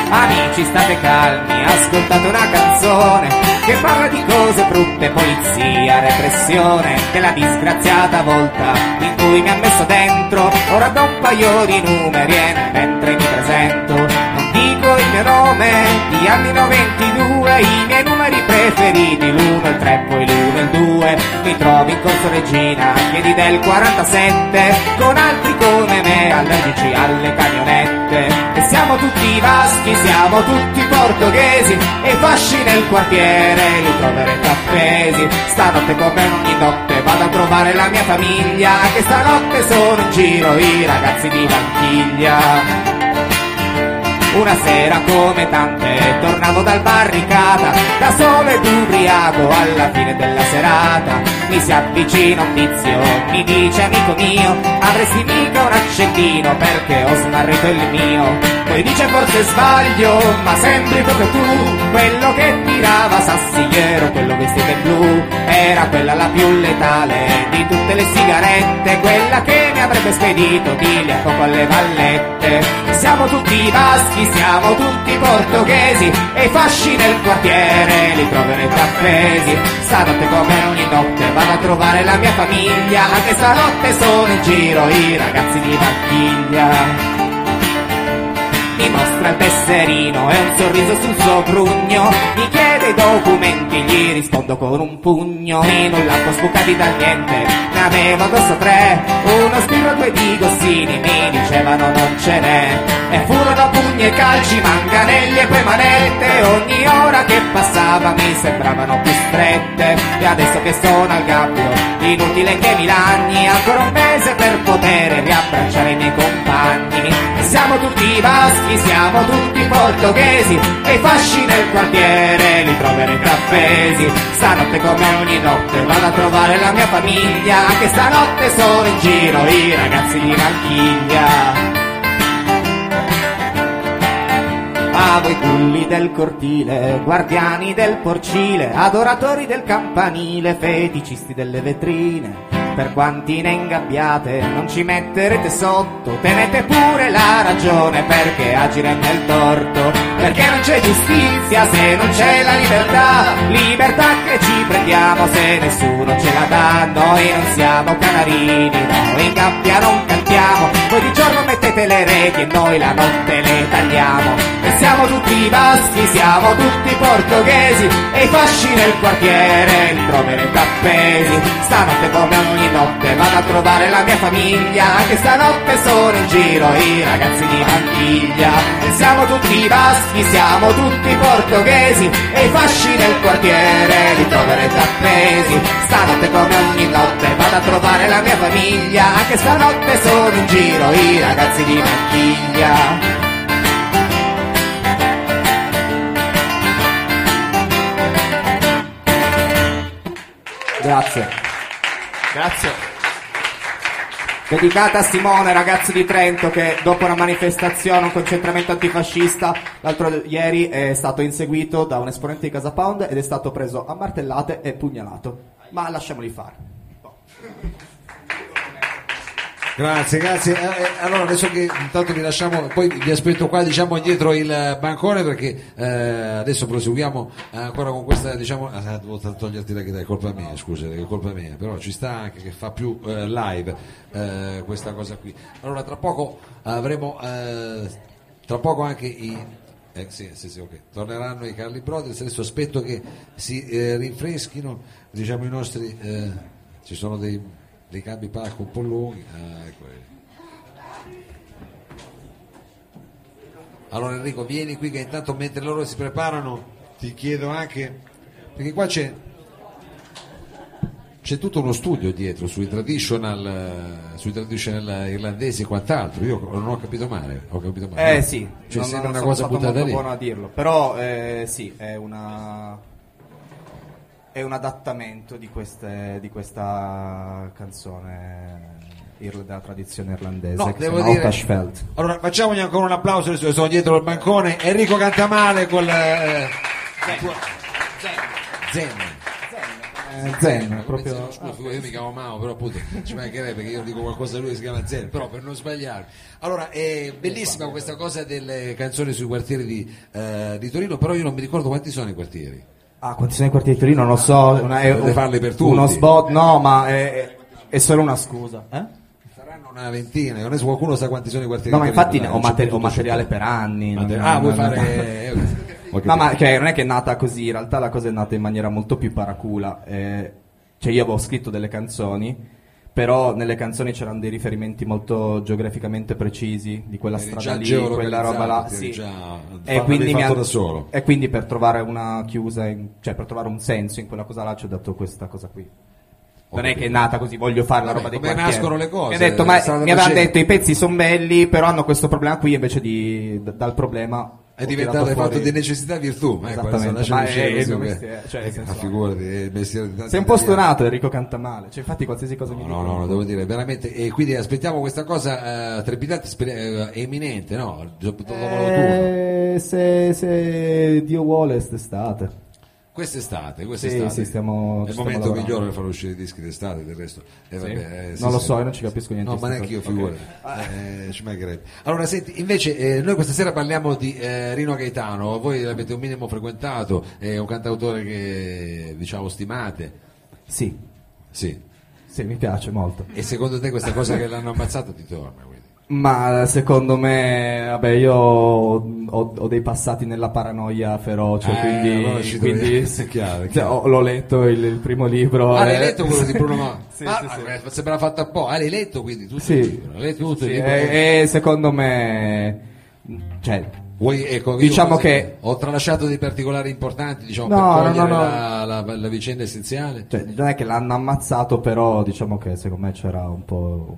Amici state calmi, ascoltate una canzone che parla di cose brutte, polizia, repressione, della disgraziata volta in cui mi ha messo dentro. Ora do un paio di numeri e mentre mi presento non dico il mio nome, di anni 92, i miei numeri preferiti, l'1, il 3, poi l'1 e il 2. Mi trovo in Corso Regina, piedi del 47, con altri come me, allergici alle camionette. E siamo tutti vaschi, siamo tutti portoghesi, e fasci nel quartiere li troverete appesi. Stanotte come ogni notte vado a trovare la mia famiglia, che stanotte sono in giro i ragazzi di Vanchiglia. Una sera come tante tornavo dal barricata Da solo ed ubriaco alla fine della serata Mi si avvicina un tizio, mi dice amico mio Avresti mica un accendino perché ho smarrito il mio. Poi dice forse sbaglio, ma sembri proprio tu. Quello che tirava sassigliero, quello vestito in blu Era quella la più letale di tutte le sigarette Quella che mi avrebbe spedito di a poco alle vallette. Siamo tutti vaschi, siamo tutti portoghesi e i fasci nel quartiere li troverete appesi. Stanotte come ogni notte vado a trovare la mia famiglia, anche stanotte sono in giro i ragazzi di Vanchiglia. Mi mostra il tesserino e un sorriso sul suo grugno Mi chiede i documenti, gli rispondo con un pugno. In un lampo sbucati dal niente, ne avevo addosso tre. Uno spiro, due di gossini, mi dicevano non ce n'è. E furono pugni e calci, manganelli e poi manette. Ogni ora che passava mi sembravano più strette. E adesso che sono al gabbio, inutile che mi lagni Ancora un mese per poter riabbracciare i miei compagni. E siamo tutti vaschi, siamo tutti portoghesi E i fasci nel quartiere li troverete appesi Stanotte come ogni notte vado a trovare la mia famiglia Anche stanotte sono in giro i ragazzi di Vanchiglia A voi culli del cortile, guardiani del porcile, adoratori del campanile, feticisti delle vetrine. Per quanti ne ingabbiate, non ci metterete sotto, tenete pure la ragione perché agire nel torto. Perché non c'è giustizia se non c'è la libertà, libertà che ci prendiamo se nessuno ce la dà. Noi non siamo canarini, no, in gabbia non cantiamo, voi di giorno mettete le reti e noi la notte le tagliamo. E siamo tutti baschi, siamo tutti portoghesi E i fasci nel quartiere li troverete appesi Stanotte come ogni notte vado a trovare la mia famiglia. Anche stanotte sono in giro i ragazzi di Vanchiglia E siamo tutti baschi, siamo tutti portoghesi E i fasci nel quartiere li troverete appesi. Stanotte come ogni notte vado a trovare la mia famiglia. Anche stanotte sono in giro i ragazzi di Vanchiglia Grazie. Grazie. Dedicata a Simone, ragazzo di Trento, che dopo una manifestazione, un concentramento antifascista, l'altro ieri è stato inseguito da un esponente di Casa Pound ed è stato preso a martellate e pugnalato. Ma lasciamoli fare. Grazie, grazie. Eh, eh, allora adesso che intanto vi lasciamo, poi vi aspetto qua diciamo dietro il bancone perché eh, adesso proseguiamo ancora con questa diciamo, ah, devo toglierti la chitarra, è colpa mia, scusa, è colpa mia, però ci sta anche che fa più eh, live eh, questa cosa qui. Allora tra poco avremo, eh, tra poco anche i Eh, sì, sì, sì, ok. Torneranno i Carli Brothers, adesso aspetto che si eh, rinfreschino, diciamo i nostri, eh, ci sono dei, dei cambi palco un po' lunghi. Ah, ecco. Allora Enrico, vieni qui che intanto mentre loro si preparano ti chiedo anche, perché qua c'è, c'è tutto uno studio dietro sui traditional, eh, sui traditional irlandesi e quant'altro, io non ho capito male, ho capito male. Eh sì, Cioè, non, sembra non una cosa buttata lì. buono a dirlo, però eh, sì, è una è un adattamento di, queste, di questa canzone della tradizione irlandese No, che devo dire-. Allora facciamogli ancora un applauso, adesso sono dietro il bancone, Enrico Cantamale con eh, Zen. Eh, Zen, Ma come proprio- Zen? Scusa, io mi chiamo Mao, però appunto ci mancherebbe che io dico qualcosa a lui che si chiama Zen, però per non sbagliare. Allora, è bellissima questa cosa delle canzoni sui quartieri di, eh, di Torino, però io non mi ricordo quanti sono i quartieri. Ah, quanti sono i quartieri di Torino? Non lo so, una- è Dovete farli per tutti. uno spot, no, ma è, è solo una scusa. Eh? Saranno una ventina, non è qualcuno sa quanti sono i quartieri No, ma di Torino, infatti dai, ho, c'è mater- tutto ho materiale per anni. non- Mater- ah, vuoi non- fare... Ho (laughs) No, capito. ma cioè, non è che è nata così, in realtà la cosa è nata in maniera molto più paracula. eh, cioè, io avevo scritto delle canzoni, però nelle canzoni c'erano dei riferimenti molto geograficamente precisi di quella Eri strada lì, quella roba là. geolocalizzato, Sì. già- E quindi, solo. e quindi per trovare una chiusa, in- cioè per trovare un senso in quella cosa là, ci ho dato questa cosa qui. Non è che è nata così, voglio fare la Vabbè, roba dei come quartieri. nascono le cose, Mi detto, mi avevano detto i pezzi sono belli, però hanno questo problema qui invece di d- dal problema È diventato fatto fuori- di necessità virtù. Ecco, ma è- è il mio mestiere, cioè, nel senso- ah, figurati, è il mestiere di Sei un po' stonato Enrico Cantamale, cioè infatti qualsiasi cosa mi No, dicono. no, no, devo dire veramente. E quindi aspettiamo questa cosa eh, trepidante, sper- eh, eminente, no? Eh, se, se Dio vuole quest'estate. Quest'estate, Sì, quest'estate. sì, stiamo- è il momento lavorando. migliore per far uscire i dischi d'estate, del resto. Eh, Sì? vabbè, eh, sì, Non lo sì. so, io non ci capisco niente No, ma neanche io, cosa. figurati. Eh, ci mancherebbe. Allora, senti, invece, eh, noi questa sera parliamo di eh, Rino Gaetano. Voi l'avete un minimo frequentato, è un cantautore che diciamo stimate. Sì, Sì. sì, mi piace molto. E secondo te questa cosa che l'hanno ammazzato ti torna? Ma secondo me, vabbè, io ho, ho dei passati nella paranoia feroce, Eh, quindi, allora quindi-. È (laughs) chiaro, cioè, chiaro. ho- l'ho letto il, il primo libro. Ah, l'hai letto quello di Bruno Mars? (laughs) Sì, ah, sì, sì. sembra fatto a po'. Ah, l'hai letto quindi tutto Sì. il letto tutto Sì, e, e secondo me, cioè, Vuoi, ecco, Diciamo che- ho tralasciato dei particolari importanti, diciamo, No, per no, no. La, la- la vicenda essenziale. cioè, non è che l'hanno ammazzato, però diciamo che secondo me c'era un po'...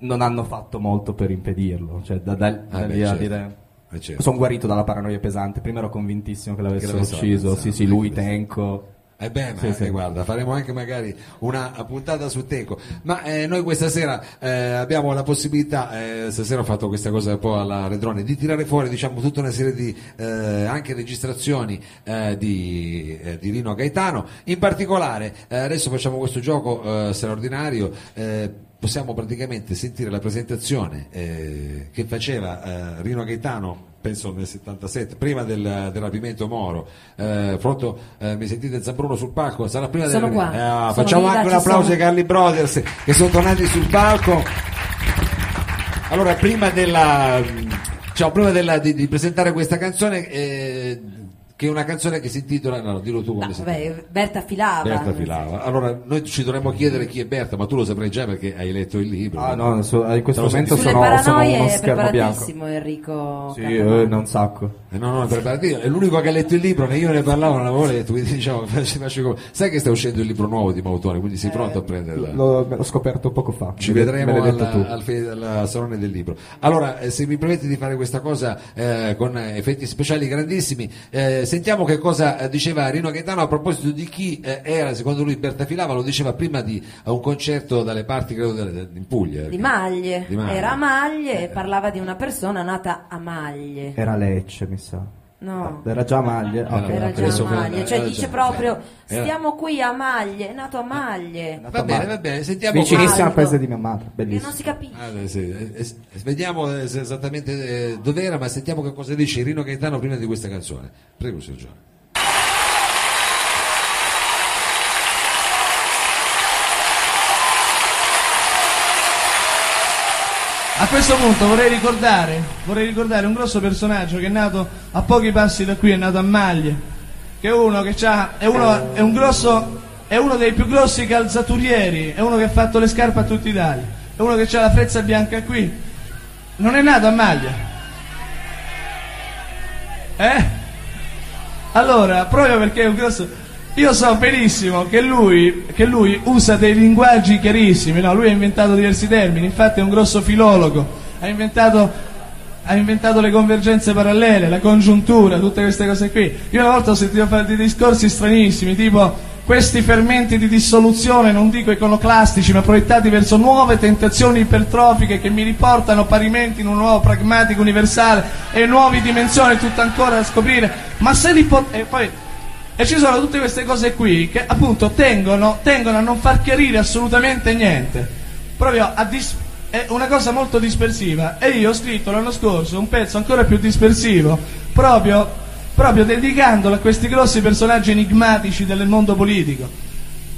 Non hanno fatto molto per impedirlo, cioè da, da- da Ah, beh, lì a certo. dire... Eh, certo. Sono guarito dalla paranoia pesante, prima ero convintissimo che l'avessero Che ucciso, sì sì, eh, lui. Tenco... Eh beh, ma Sì, eh, sì. guarda, faremo anche magari una puntata su Teco. Ma eh, noi questa sera eh, abbiamo la possibilità, eh, stasera ho fatto questa cosa un po' alla Redrone, di tirare fuori diciamo tutta una serie di eh, anche registrazioni eh, di, eh, di Rino Gaetano. In particolare, eh, adesso facciamo questo gioco eh, straordinario. Possiamo praticamente sentire la presentazione eh, che faceva eh, Rino Gaetano, penso nel 77, prima del, del rapimento Moro. Eh, pronto? Eh, mi sentite Zambruno sul palco? Sarà prima Sono del... qua. Eh, facciamo anche un applauso sono. ai Carli Brothers che sono tornati sul palco. Allora, prima della, diciamo, prima della- di, di presentare questa canzone, eh, che è una canzone che si intitola, no, dillo tu come No, si vabbè, Berta Filava. Berta Filava. Allora, noi ci dovremmo chiedere chi è Berta, ma tu lo saprai già perché hai letto il libro. Ah no, adesso- in questo momento sono, sono paranoie uno è schermo bianco. preparatissimo Enrico. Sì, eh, un sacco. Eh, no, no, preparati. È l'unico che ha letto il libro, né io ne parlavo, non l'avevo letto, quindi (laughs) diciamo, faccio- faccio come- sai che sta uscendo il libro nuovo di Mautone, quindi sei pronto a prenderla. L'ho, l'ho scoperto poco fa. Ci Me vedremo me alla- tu. al, fe- al Salone del Libro. Allora, eh, se mi permetti di fare questa cosa eh, con eh, effetti speciali grandissimi, eh, sentiamo che cosa eh, diceva Rino Gaetano a proposito di chi eh, era, secondo lui, Berta Filava, lo diceva prima di a un concerto dalle parti, credo, in Puglia. Di Maglie. Di Maglie. Era a Maglie e parlava di una persona nata a Maglie. Era Lecce, mi sa. No. Era già Maglie? Ok, Era già a Maglie, cioè era dice proprio era- stiamo qui a Maglie, è nato a Maglie. Va bene, va bene, sentiamo Vicinissimo al paese di mia madre, Che bellissimo. non si capisce. Ah, eh, sì, eh, eh, vediamo eh, esattamente eh, dov'era, ma sentiamo che cosa dice Rino Gaetano prima di questa canzone. Prego, Sergio. A questo punto vorrei ricordare, vorrei ricordare un grosso personaggio che è nato a pochi passi da qui, è nato a Maglie, che è uno che c'ha, è uno, è un grosso, è uno dei più grossi calzaturieri, è uno che ha fatto le scarpe a tutta Italia, è uno che ha la frezza bianca qui. Non è nato a Maglia. Eh? Allora, proprio perché è un grosso... Io so benissimo che lui, che lui usa dei linguaggi chiarissimi, no? lui ha inventato diversi termini, infatti è un grosso filologo, ha inventato, ha inventato le convergenze parallele, la congiuntura, tutte queste cose qui. Io una volta ho sentito fare dei discorsi stranissimi, tipo questi fermenti di dissoluzione, non dico iconoclastici, ma proiettati verso nuove tentazioni ipertrofiche che mi riportano parimenti in un nuovo pragmatico universale e nuove dimensioni, tutto ancora da scoprire. Ma se li pot- e poi e ci sono tutte queste cose qui che appunto tengono, tengono a non far chiarire assolutamente niente. Proprio a dis- è una cosa molto dispersiva. E io ho scritto l'anno scorso un pezzo ancora più dispersivo, proprio, proprio dedicandolo a questi grossi personaggi enigmatici del mondo politico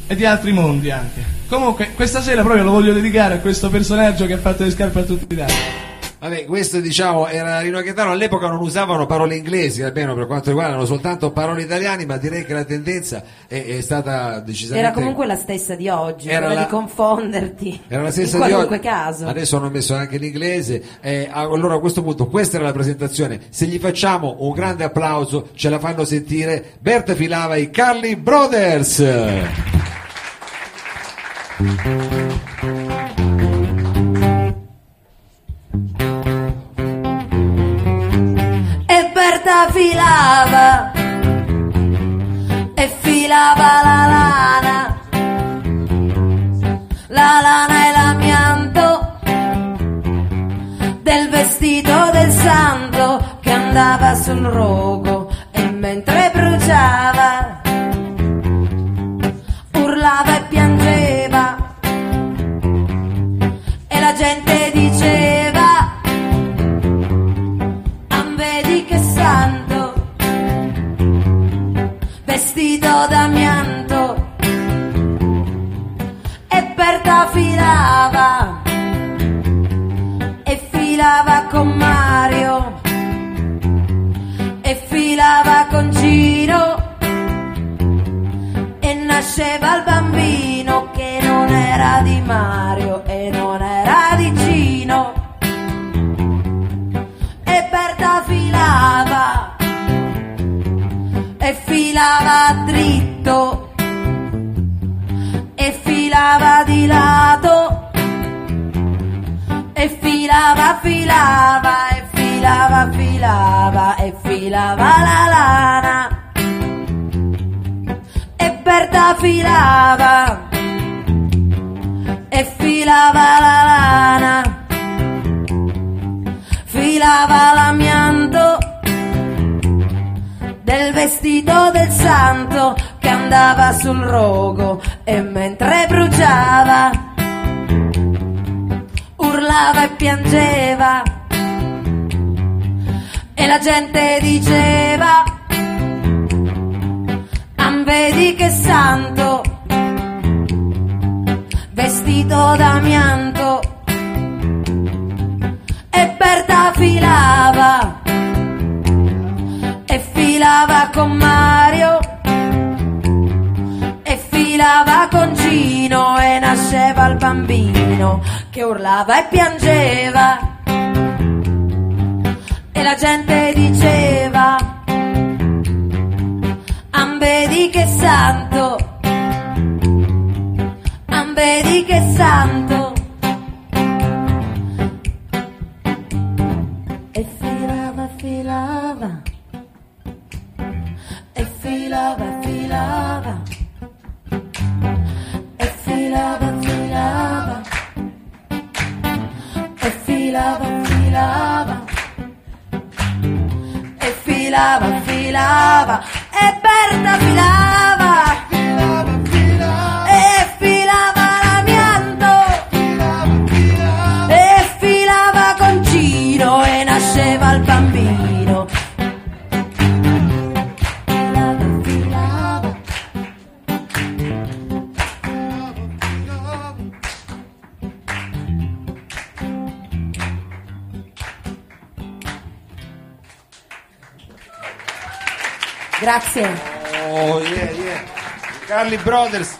e di altri mondi anche. Comunque, questa sera proprio lo voglio dedicare a questo personaggio che ha fatto le scarpe a tutti i danni. Vabbè, questo diciamo era Rino Gaetano, all'epoca non usavano parole inglesi, almeno per quanto riguarda, erano soltanto parole italiane, ma direi che la tendenza è, è stata decisamente... Era comunque la stessa di oggi, Era quella la- di confonderti. Era la stessa in di qualunque oggi. caso. Adesso hanno messo anche l'inglese. Eh, allora a questo punto questa era la presentazione. Se gli facciamo un grande applauso, ce la fanno sentire Berta Filava e Carly Brothers. Filava e filava la lana, la lana e l'amianto del vestito del santo che andava sul rogo e mentre bruciava Filava, e filava con Mario, e filava con Gino, e nasceva il bambino che non era di Mario e non era di Gino. E Berta filava e filava dritto filava di lato e filava filava e filava filava e filava la lana. E Berta filava e filava la lana. Filava l'amianto vestito del santo che andava sul rogo e mentre bruciava urlava e piangeva. E la gente diceva "Ah, vedi che santo vestito d'amianto e Berta filava e filava con Mario. E filava con Gino. E nasceva il bambino che urlava e piangeva. E la gente diceva "Ah, vedi che santo? Vedi che santo filava, filava, e Berta filava, Grazie. Oh, yeah, yeah. Carly Brothers.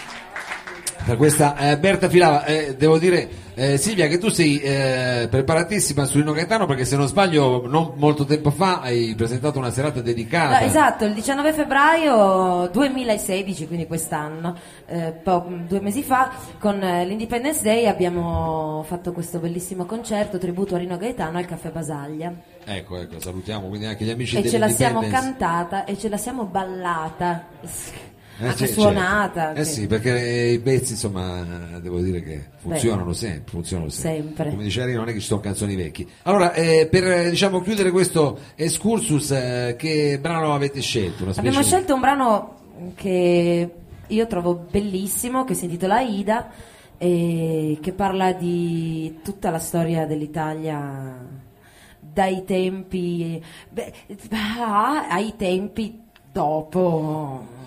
Per questa eh, Berta Filava, eh, devo dire eh, Silvia che tu sei eh, preparatissima su Rino Gaetano perché se non sbaglio non molto tempo fa hai presentato una serata dedicata. No, esatto, il 19 febbraio 2016, quindi quest'anno, eh, due mesi fa, con eh, l'Independence Day abbiamo fatto questo bellissimo concerto tributo a Rino Gaetano al Caffè Basaglia. Ecco, ecco, salutiamo quindi anche gli amici E ce la siamo cantata e ce la siamo ballata. Eh, anche sì, suonata. certo. Eh sì, perché i pezzi insomma devo dire che funzionano sempre, funzionano sempre. Sempre. Come diceva Rino, non è che ci sono canzoni vecchi. Allora, eh, per eh, diciamo chiudere questo excursus, eh, che brano avete scelto? Abbiamo di- scelto un brano che io trovo bellissimo, che si intitola Aida, e che parla di tutta la storia dell'Italia dai tempi beh, ah, ai tempi dopo.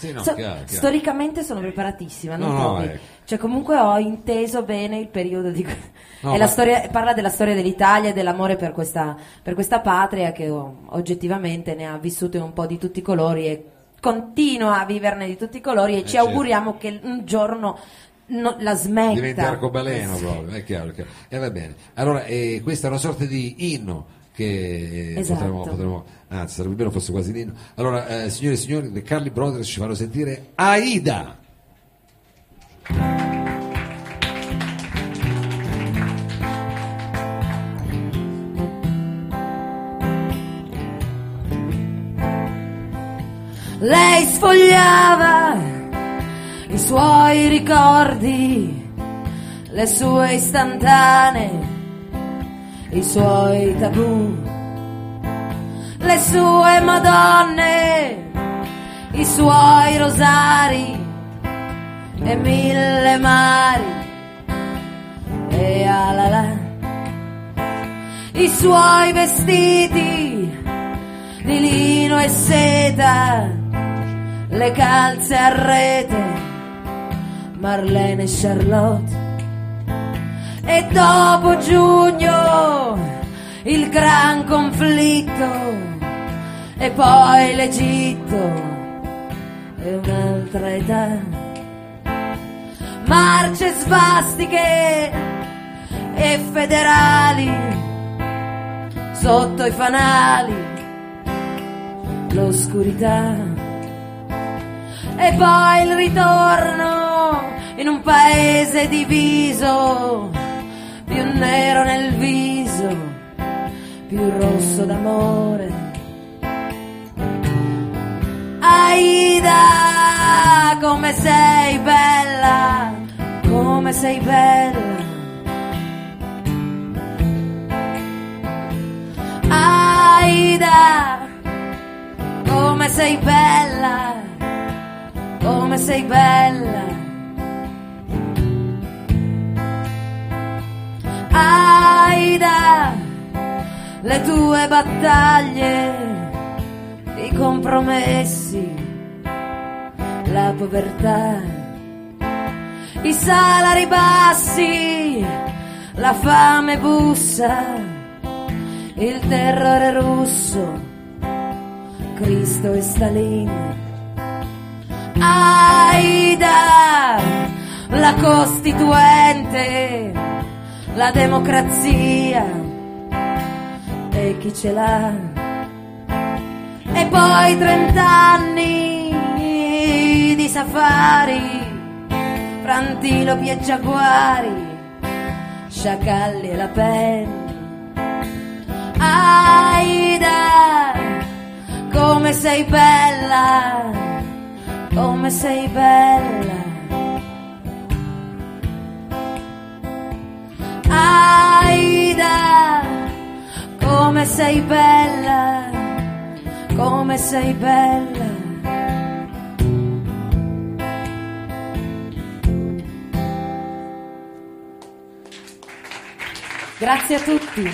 Sì, no, So- chiaro, chiaro. Storicamente sono preparatissima, non No, no, ecco. Cioè, comunque ho inteso bene il periodo di. No, ma- storia- parla della storia dell'Italia e dell'amore per questa, per questa patria che oh, oggettivamente ne ha vissute un po' di tutti i colori e continua a viverne di tutti i colori e ci certo. auguriamo che un giorno no- la smetta. Diventi arcobaleno proprio, è chiaro. è chiaro. E va bene. Allora, eh, questa è una sorta di inno che Esatto. potremmo, potremmo- anzi sarebbe bello fosse quasi l'inno. Allora, eh, signore e signori, le Carly Brothers ci fanno sentire Aida. Lei sfogliava i suoi ricordi, le sue istantanee, i suoi tabù, le sue madonne, i suoi rosari e mille mari e alala, i suoi vestiti di lino e seta, le calze a rete, Marlene e Charlotte. E dopo giugno il gran conflitto, e poi l'Egitto e un'altra età. Marce svastiche e federali sotto i fanali l'oscurità e poi il ritorno in un paese diviso più nero nel viso più rosso d'amore Aida come sei bella come sei bella Aida come sei bella, come sei bella. Aida, le tue battaglie, i compromessi, la povertà, i salari bassi, la fame bussa, il terrore russo. Cristo e Stalin. Aida, la Costituente, la democrazia e chi ce l'ha. E poi trent'anni di safari, frantilopi e giaguari, sciacalli e la penna. Aida, come sei bella, come sei bella. Aida, come sei bella, come sei bella. Grazie a tutti.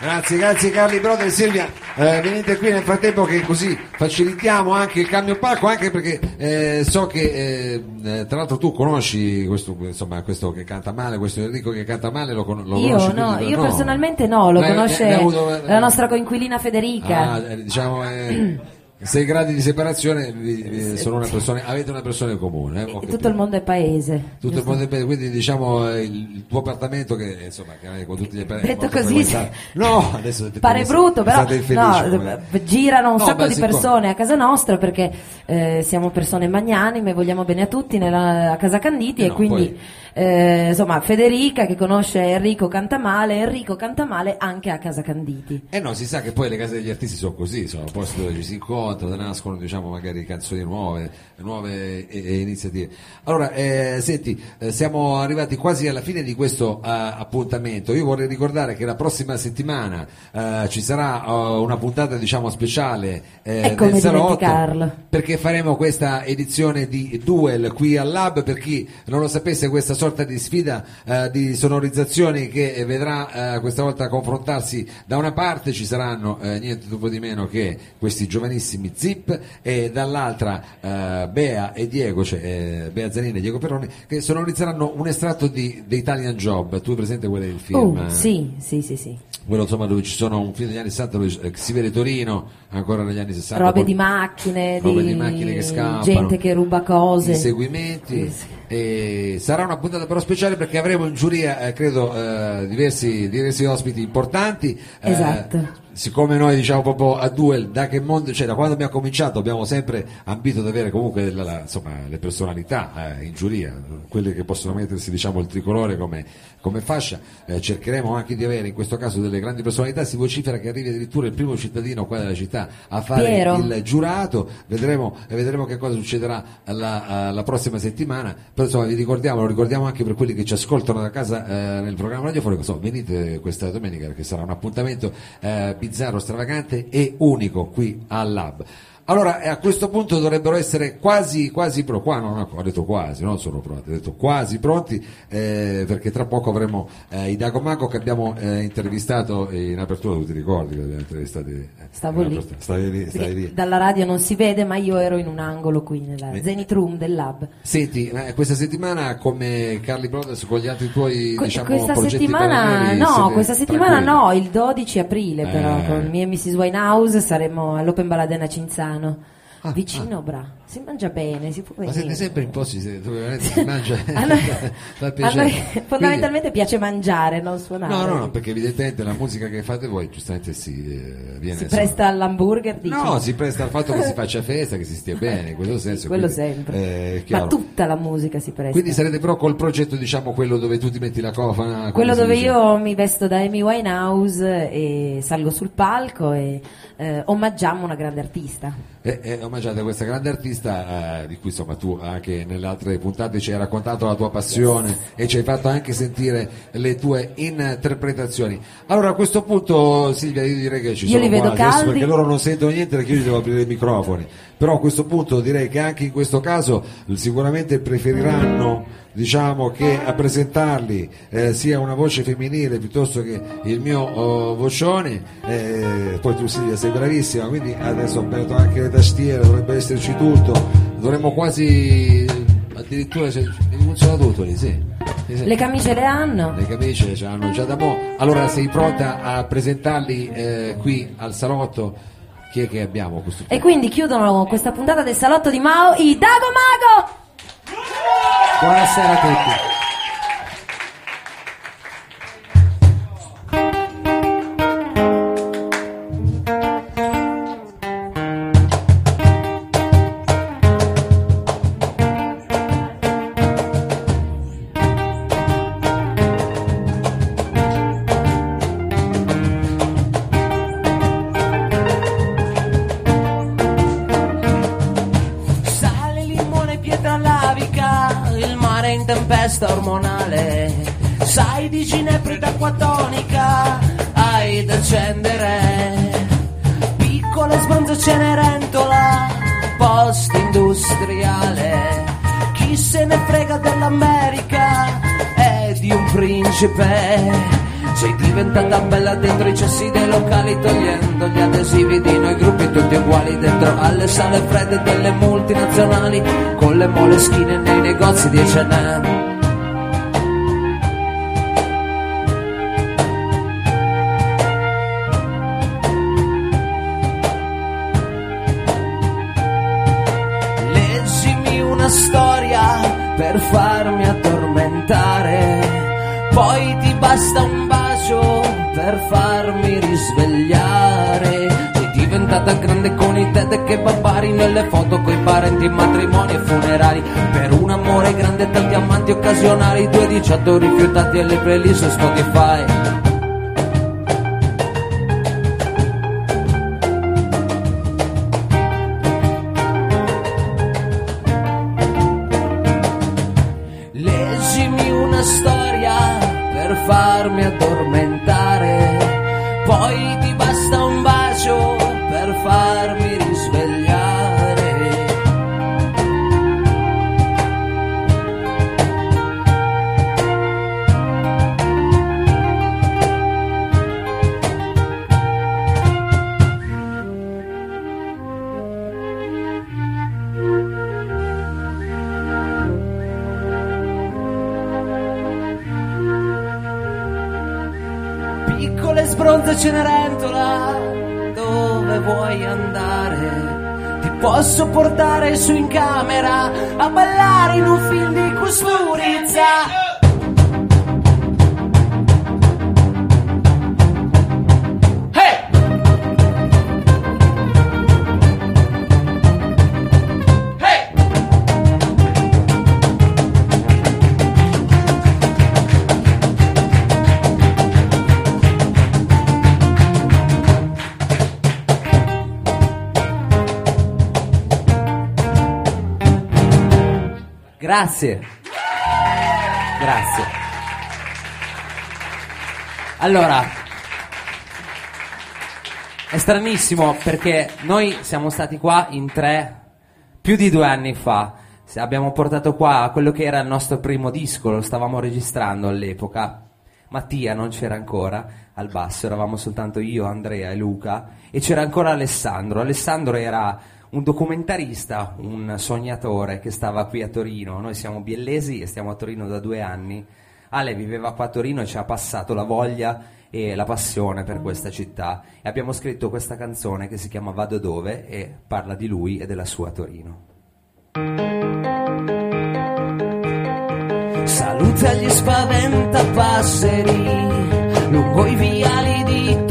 Grazie, grazie Carli Brother Silvia. Eh, venite qui nel frattempo che così facilitiamo anche il cambio palco, anche perché eh, so che eh, eh, tra l'altro tu conosci questo, insomma, questo che canta male, questo Enrico che canta male, lo, con- lo Io conosci no, quindi- io personalmente no, lo Ne- conosce avuto- la nostra coinquilina Federica. Ah, eh, diciamo, (clears throat) eh, sei gradi di separazione vi- sono una persona, avete una persona in comune. eh, capito. tutto il mondo è paese. Tutto il mondo è bene, quindi diciamo eh, il, tuo appartamento che insomma che con tutti gli appartamenti Detto così, no adesso Pare brutto, però no, come- girano un No, sacco beh, di persone a casa nostra perché eh, siamo persone magnanime, vogliamo bene a tutti nella, a casa Canditi Eh e no, quindi poi- eh, insomma Federica che conosce Enrico Cantamale, Enrico Cantamale anche a casa Canditi. Eh no, si sa che poi le case degli artisti sono così, sono posti dove ci si incontra, dove nascono diciamo magari canzoni nuove, nuove e- e iniziative. Allora, eh, senti, eh, siamo arrivati quasi alla fine di questo eh, appuntamento. Io vorrei ricordare che la prossima settimana eh, ci sarà eh, una puntata diciamo speciale eh, del salotto perché faremo questa edizione di Duel qui al Lab per chi non lo sapesse questa sorta di sfida eh, di sonorizzazioni che eh, vedrà eh, questa volta confrontarsi da una parte ci saranno eh, niente dopo di meno che questi giovanissimi Zip e dall'altra eh, Bea e Diego cioè eh, Bea Zanini e Diego Perroni che sonorizzeranno un estratto di The Italian Job tu hai presente quello del film? Eh? sì, sì, sì, sì. quello insomma dove ci sono un film degli anni 60 dove eh, si vede Torino ancora negli anni 60 Robe col- di macchine, robe di, di macchine che scappano, gente che ruba cose. inseguimenti e sarà una puntata però speciale perché avremo in giuria eh, credo eh, diversi, diversi ospiti importanti Eh, Esatto. Siccome noi diciamo proprio a Duel da che mondo cioè da quando abbiamo cominciato abbiamo sempre ambito ad avere comunque la- la- insomma, le personalità eh, in giuria quelle che possono mettersi diciamo il tricolore come, come fascia. Eh, cercheremo anche di avere in questo caso delle grandi personalità. Si vocifera che arrivi addirittura il primo cittadino qua della città a fare Piero. il giurato. Vedremo, e vedremo che cosa succederà la, la prossima settimana. Però insomma vi ricordiamo, lo ricordiamo anche per quelli che ci ascoltano da casa eh, nel programma radiofonico. Insomma, venite questa domenica perché sarà un appuntamento eh, bizzarro, stravagante e unico qui al Lab allora eh, a questo punto dovrebbero essere quasi quasi pro qua non ho, detto quasi non sono pronti ho detto quasi pronti eh, perché tra poco avremo eh, i Dagomago che abbiamo eh, intervistato in apertura tu ti ricordi che abbiamo intervistato eh, Stavo in lì. apertura? stavi lì, stavi lì. dalla radio non si vede, ma io ero in un angolo qui nella Eh. Zenith Room del lab. Senti, questa settimana come Carli Brothers con gli altri tuoi Que- diciamo, questa settimana no, questa settimana tranquilli? no, il 12 aprile però Eh. con me e Mrs. Winehouse saremo all'Open Baladena Cinzano. Ah, Vicino, bra. Si mangia bene, si può Ma venire. siete sempre in posti dove si (laughs) mangia A noi- (laughs) fa piacere. Quindi- fondamentalmente piace mangiare, non suonare. No, no, no, perché evidentemente la musica che fate voi giustamente si eh, viene si presta all'hamburger, dici? No, si presta al fatto che si (laughs) faccia festa, che si stia bene, in questo senso. Quello quindi, sempre. eh, Ma tutta la musica si presta. Quindi sarete però col progetto, diciamo, quello dove tu ti metti la cofana. Quello dove dice? io mi vesto da Amy Winehouse e salgo sul palco e eh, omaggiamo una grande artista. E, e omaggiate questa grande artista eh, di cui insomma tu anche nelle altre puntate ci hai raccontato la tua passione e ci hai fatto anche sentire le tue interpretazioni. Allora a questo punto Silvia io direi che ci Io sono qua adesso caldi. perché loro non sentono niente perché io gli devo aprire i microfoni. Però a questo punto direi che anche in questo caso sicuramente preferiranno diciamo che a presentarli eh, sia una voce femminile piuttosto che il mio oh, vocione. Eh, poi tu Silvia sei bravissima quindi adesso ho aperto anche le tastiere dovrebbe esserci tutto. Dovremmo quasi addirittura se- funziona tutto lì sì. Le camicie le hanno. le camicie ce l'hanno già da mo. Allora sei pronta a presentarli eh, qui al salotto chi è che abbiamo questo? E quindi chiudono questa puntata del salotto di Mao i Dago Mago! buonasera a tutti in tempesta ormonale. Sai di ginepri ed acqua tonica, hai da accendere. Piccole sbronze cenerentola, post industriale. Chi se ne frega dell'America e di un principe. Sei diventata bella dentro i cessi dei locali togliendo gli adesivi di noi gruppi tutti uguali dentro alle sale fredde delle multinazionali con le moleschine nei negozi di H&M. Per farmi addormentare. Poi ti basta un bacio per farmi risvegliare. Sei diventata grande con i TED che barbari nelle foto coi parenti, matrimoni e funerali. Per un amore grande tanti amanti occasionali, due diciotto rifiutati e le playlist su Spotify. Grazie. Grazie. Allora, è stranissimo perché noi siamo stati qua in tre più di due anni fa. Abbiamo portato qua quello che era il nostro primo disco, lo stavamo registrando all'epoca. Mattia non c'era ancora al basso, eravamo soltanto io, Andrea e Luca e c'era ancora Alessandro. Alessandro era un documentarista, un sognatore che stava qui a Torino. Noi siamo biellesi e stiamo a Torino da due anni. Ale viveva qua a Torino e ci ha passato la voglia e la passione per questa città e abbiamo scritto questa canzone che si chiama Vado dove e parla di lui e della sua Torino. Saluta gli spaventapasseri lungo i viali di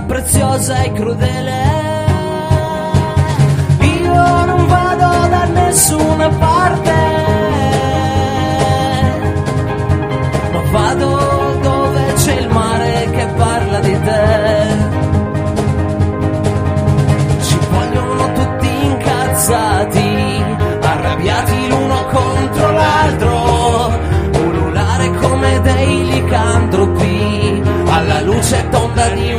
preziosa e crudele. Io non vado da nessuna parte,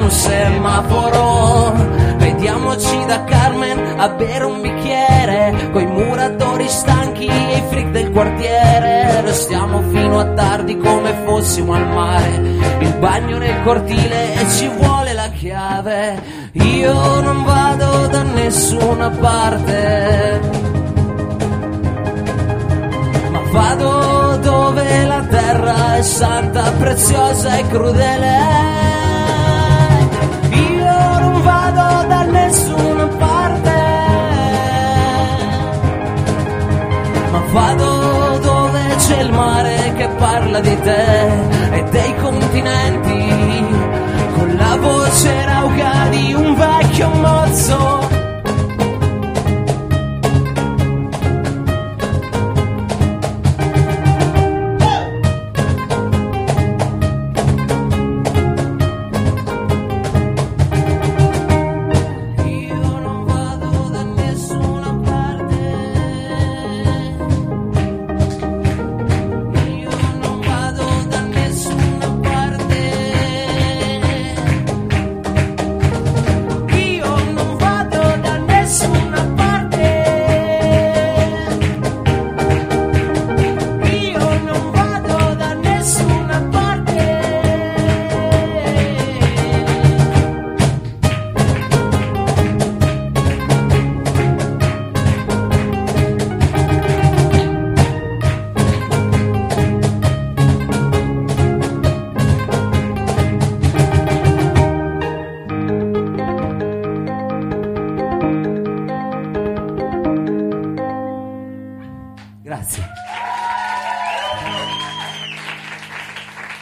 un semaforo. Vediamoci da Carmen a bere un bicchiere, coi muratori stanchi e i freak del quartiere. Restiamo fino a tardi come fossimo al mare, il bagno nel cortile e ci vuole la chiave. Io non vado da nessuna parte ma vado dove la terra è santa, preziosa e crudele. Nessuna parte, ma vado dove c'è il mare che parla di te e dei continenti, con la voce rauca di un vecchio mozzo.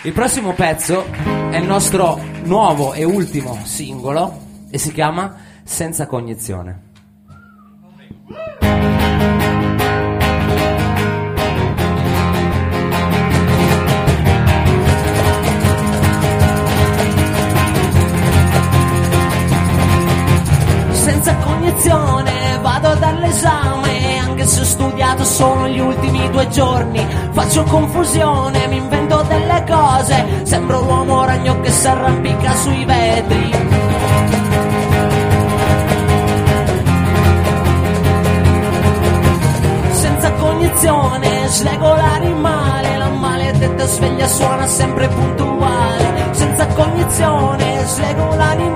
Il prossimo pezzo è il nostro nuovo e ultimo singolo e si chiama Senza cognizione. senza cognizione vado dall'esame anche se ho studiato solo gli ultimi due giorni faccio confusione mi invento cose sembro l'uomo ragno che si arrampica sui vetri. Senza cognizione slego l'animale la maledetta sveglia suona sempre puntuale. Senza cognizione slego l'animale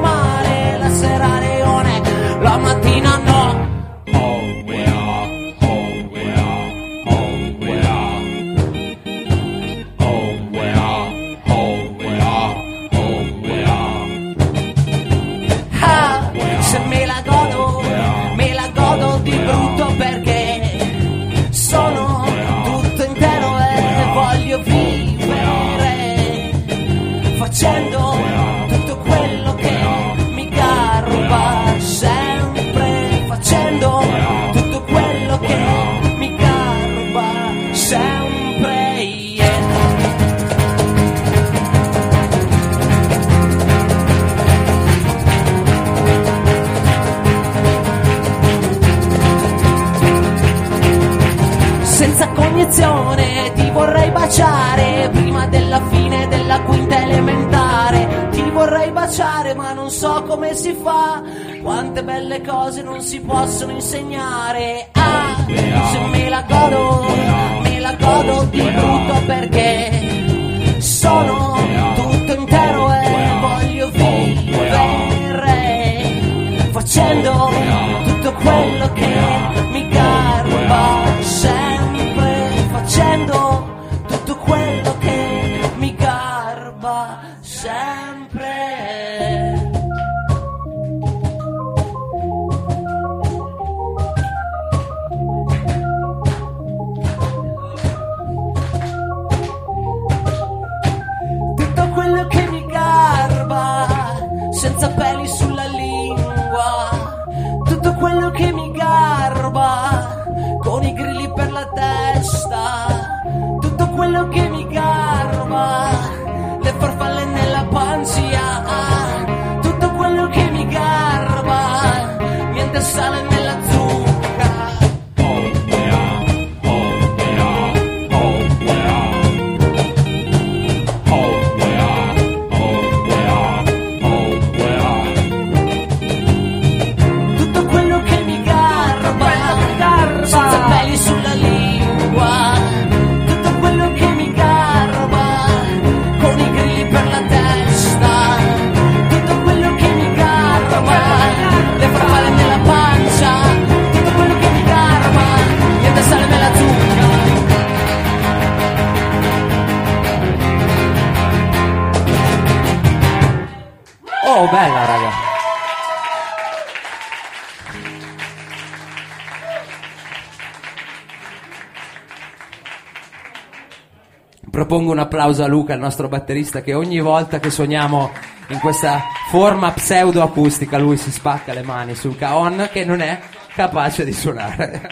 Propongo un applauso a Luca, il nostro batterista, che ogni volta che suoniamo in questa forma pseudo-acustica lui si spacca le mani sul caon che non è capace di suonare.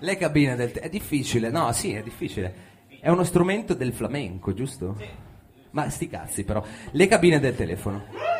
Le cabine del... te- è difficile, no, sì, è difficile. È uno strumento del flamenco, giusto? Ma sti cazzi però. Le cabine del telefono.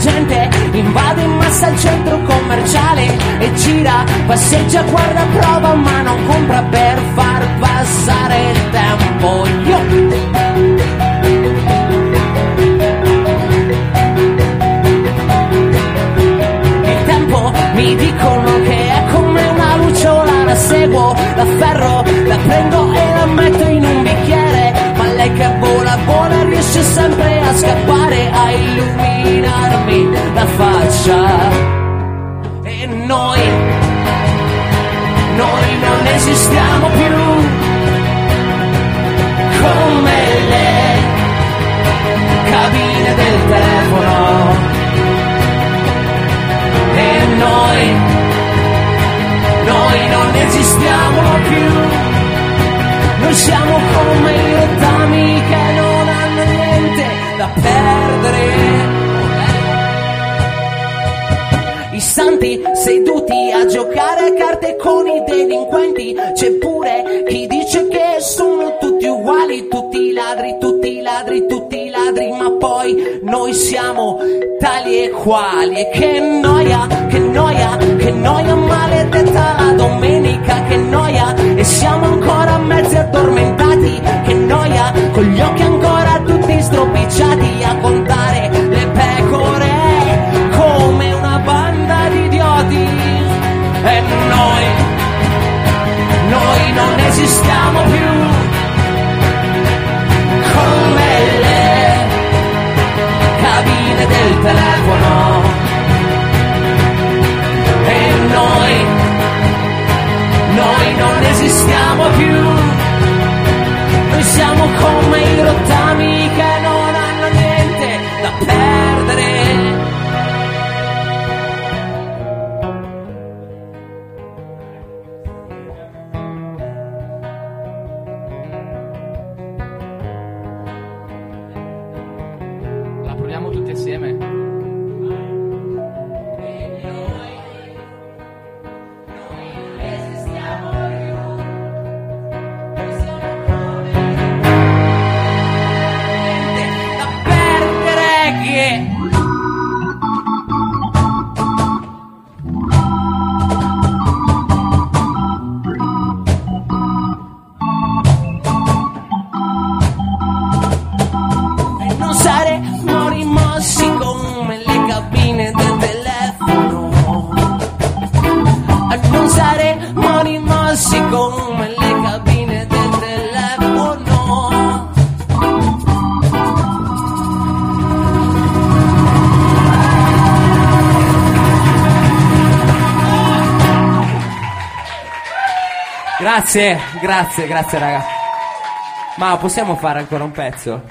Gente invade in massa il centro commerciale E gira, passeggia, guarda, prova ma non compra per far passare il tempo. Io Il tempo mi dicono che è come una lucciola La seguo da ferro, la prendo e la metto in un bicchiere, ma lei che vola vola riesce sempre a scappare, a illuminarmi la faccia. E noi, noi non esistiamo più come le cabine del telefono. E noi, noi non esistiamo più. Noi siamo come i perdere. I santi seduti a giocare a carte con i delinquenti. C'è pure chi dice che sono tutti uguali, tutti ladri, tutti ladri, tutti ladri, ma poi noi siamo tali e quali. E che noia, che noia, che noia maledetta la domenica, che noia. E siamo ancora mezzi addormentati, che noia, con gli occhi ancora tutti stropicciati a contare le pecore come una banda di idioti. E noi, noi non esistiamo più come le cabine del telefono. E noi, noi non esistiamo più. Noi siamo come i rottami Grazie, grazie, grazie raga. Ma possiamo fare ancora un pezzo?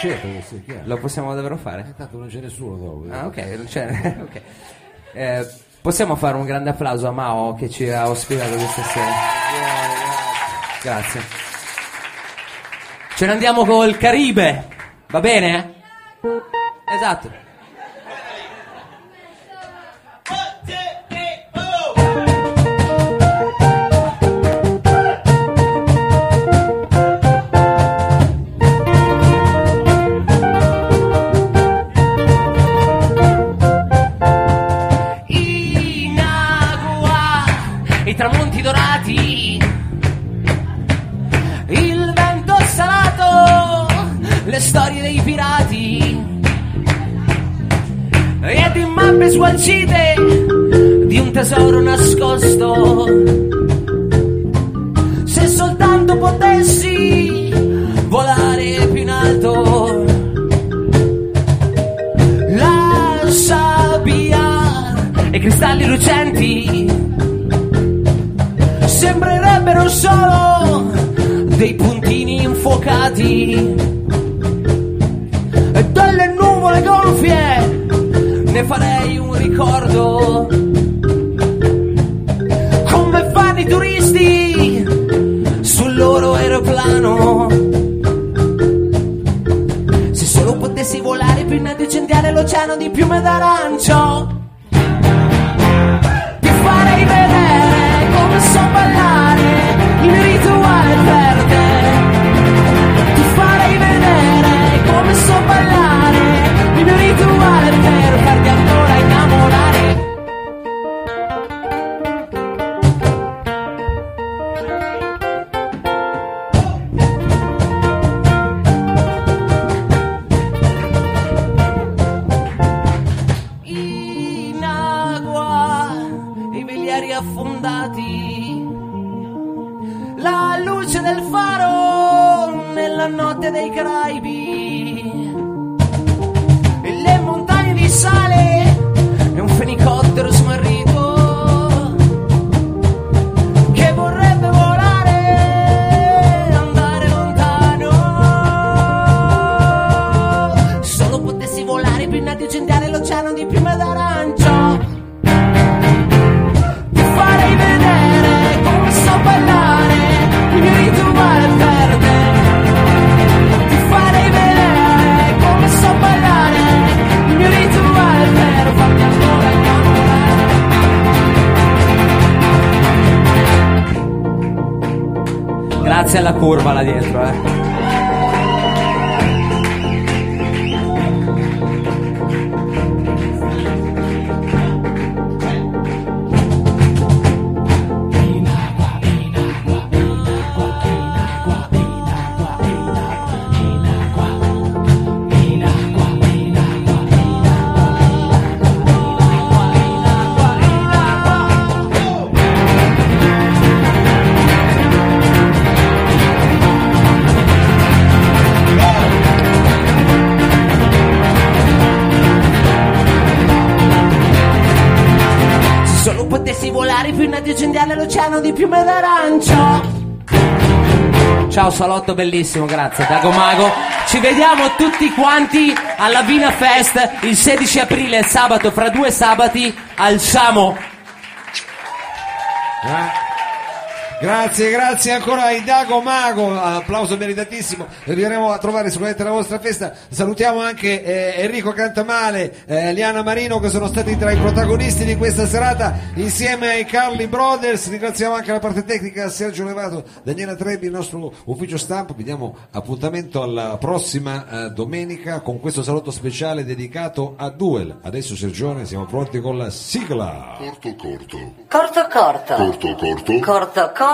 Certo che sì, chiaro. Lo possiamo davvero fare? Tanto non c'è nessuno dopo. Ah, ok, non c'è. (laughs) ok. Eh, possiamo fare un grande applauso a Mao che ci ha ospitato questa sera. Grazie. Ce ne andiamo col Caribe, va bene? Esatto. Notte dei Caraibi. Alla curva là dietro eh piume d'arancio. Ciao salotto bellissimo, grazie Dago Mago. Ci vediamo tutti quanti alla Vina Fest il 16 aprile, sabato, fra due sabati, al Samo. Ah. Grazie, grazie ancora ai Dago Mago, applauso meritatissimo. Arriveremo a trovare sicuramente la vostra festa. Salutiamo anche eh, Enrico Cantamale, eh, Liana Marino che sono stati tra i protagonisti di questa serata insieme ai Carly Brothers. Ringraziamo anche la parte tecnica Sergio Levato, Daniela Trebbi, il nostro ufficio stampa. Vi diamo appuntamento alla prossima eh, domenica con questo salotto speciale dedicato a Duel. Adesso Sergione siamo pronti con la sigla. Corto corto. Corto corto. Corto corto. Corto corto.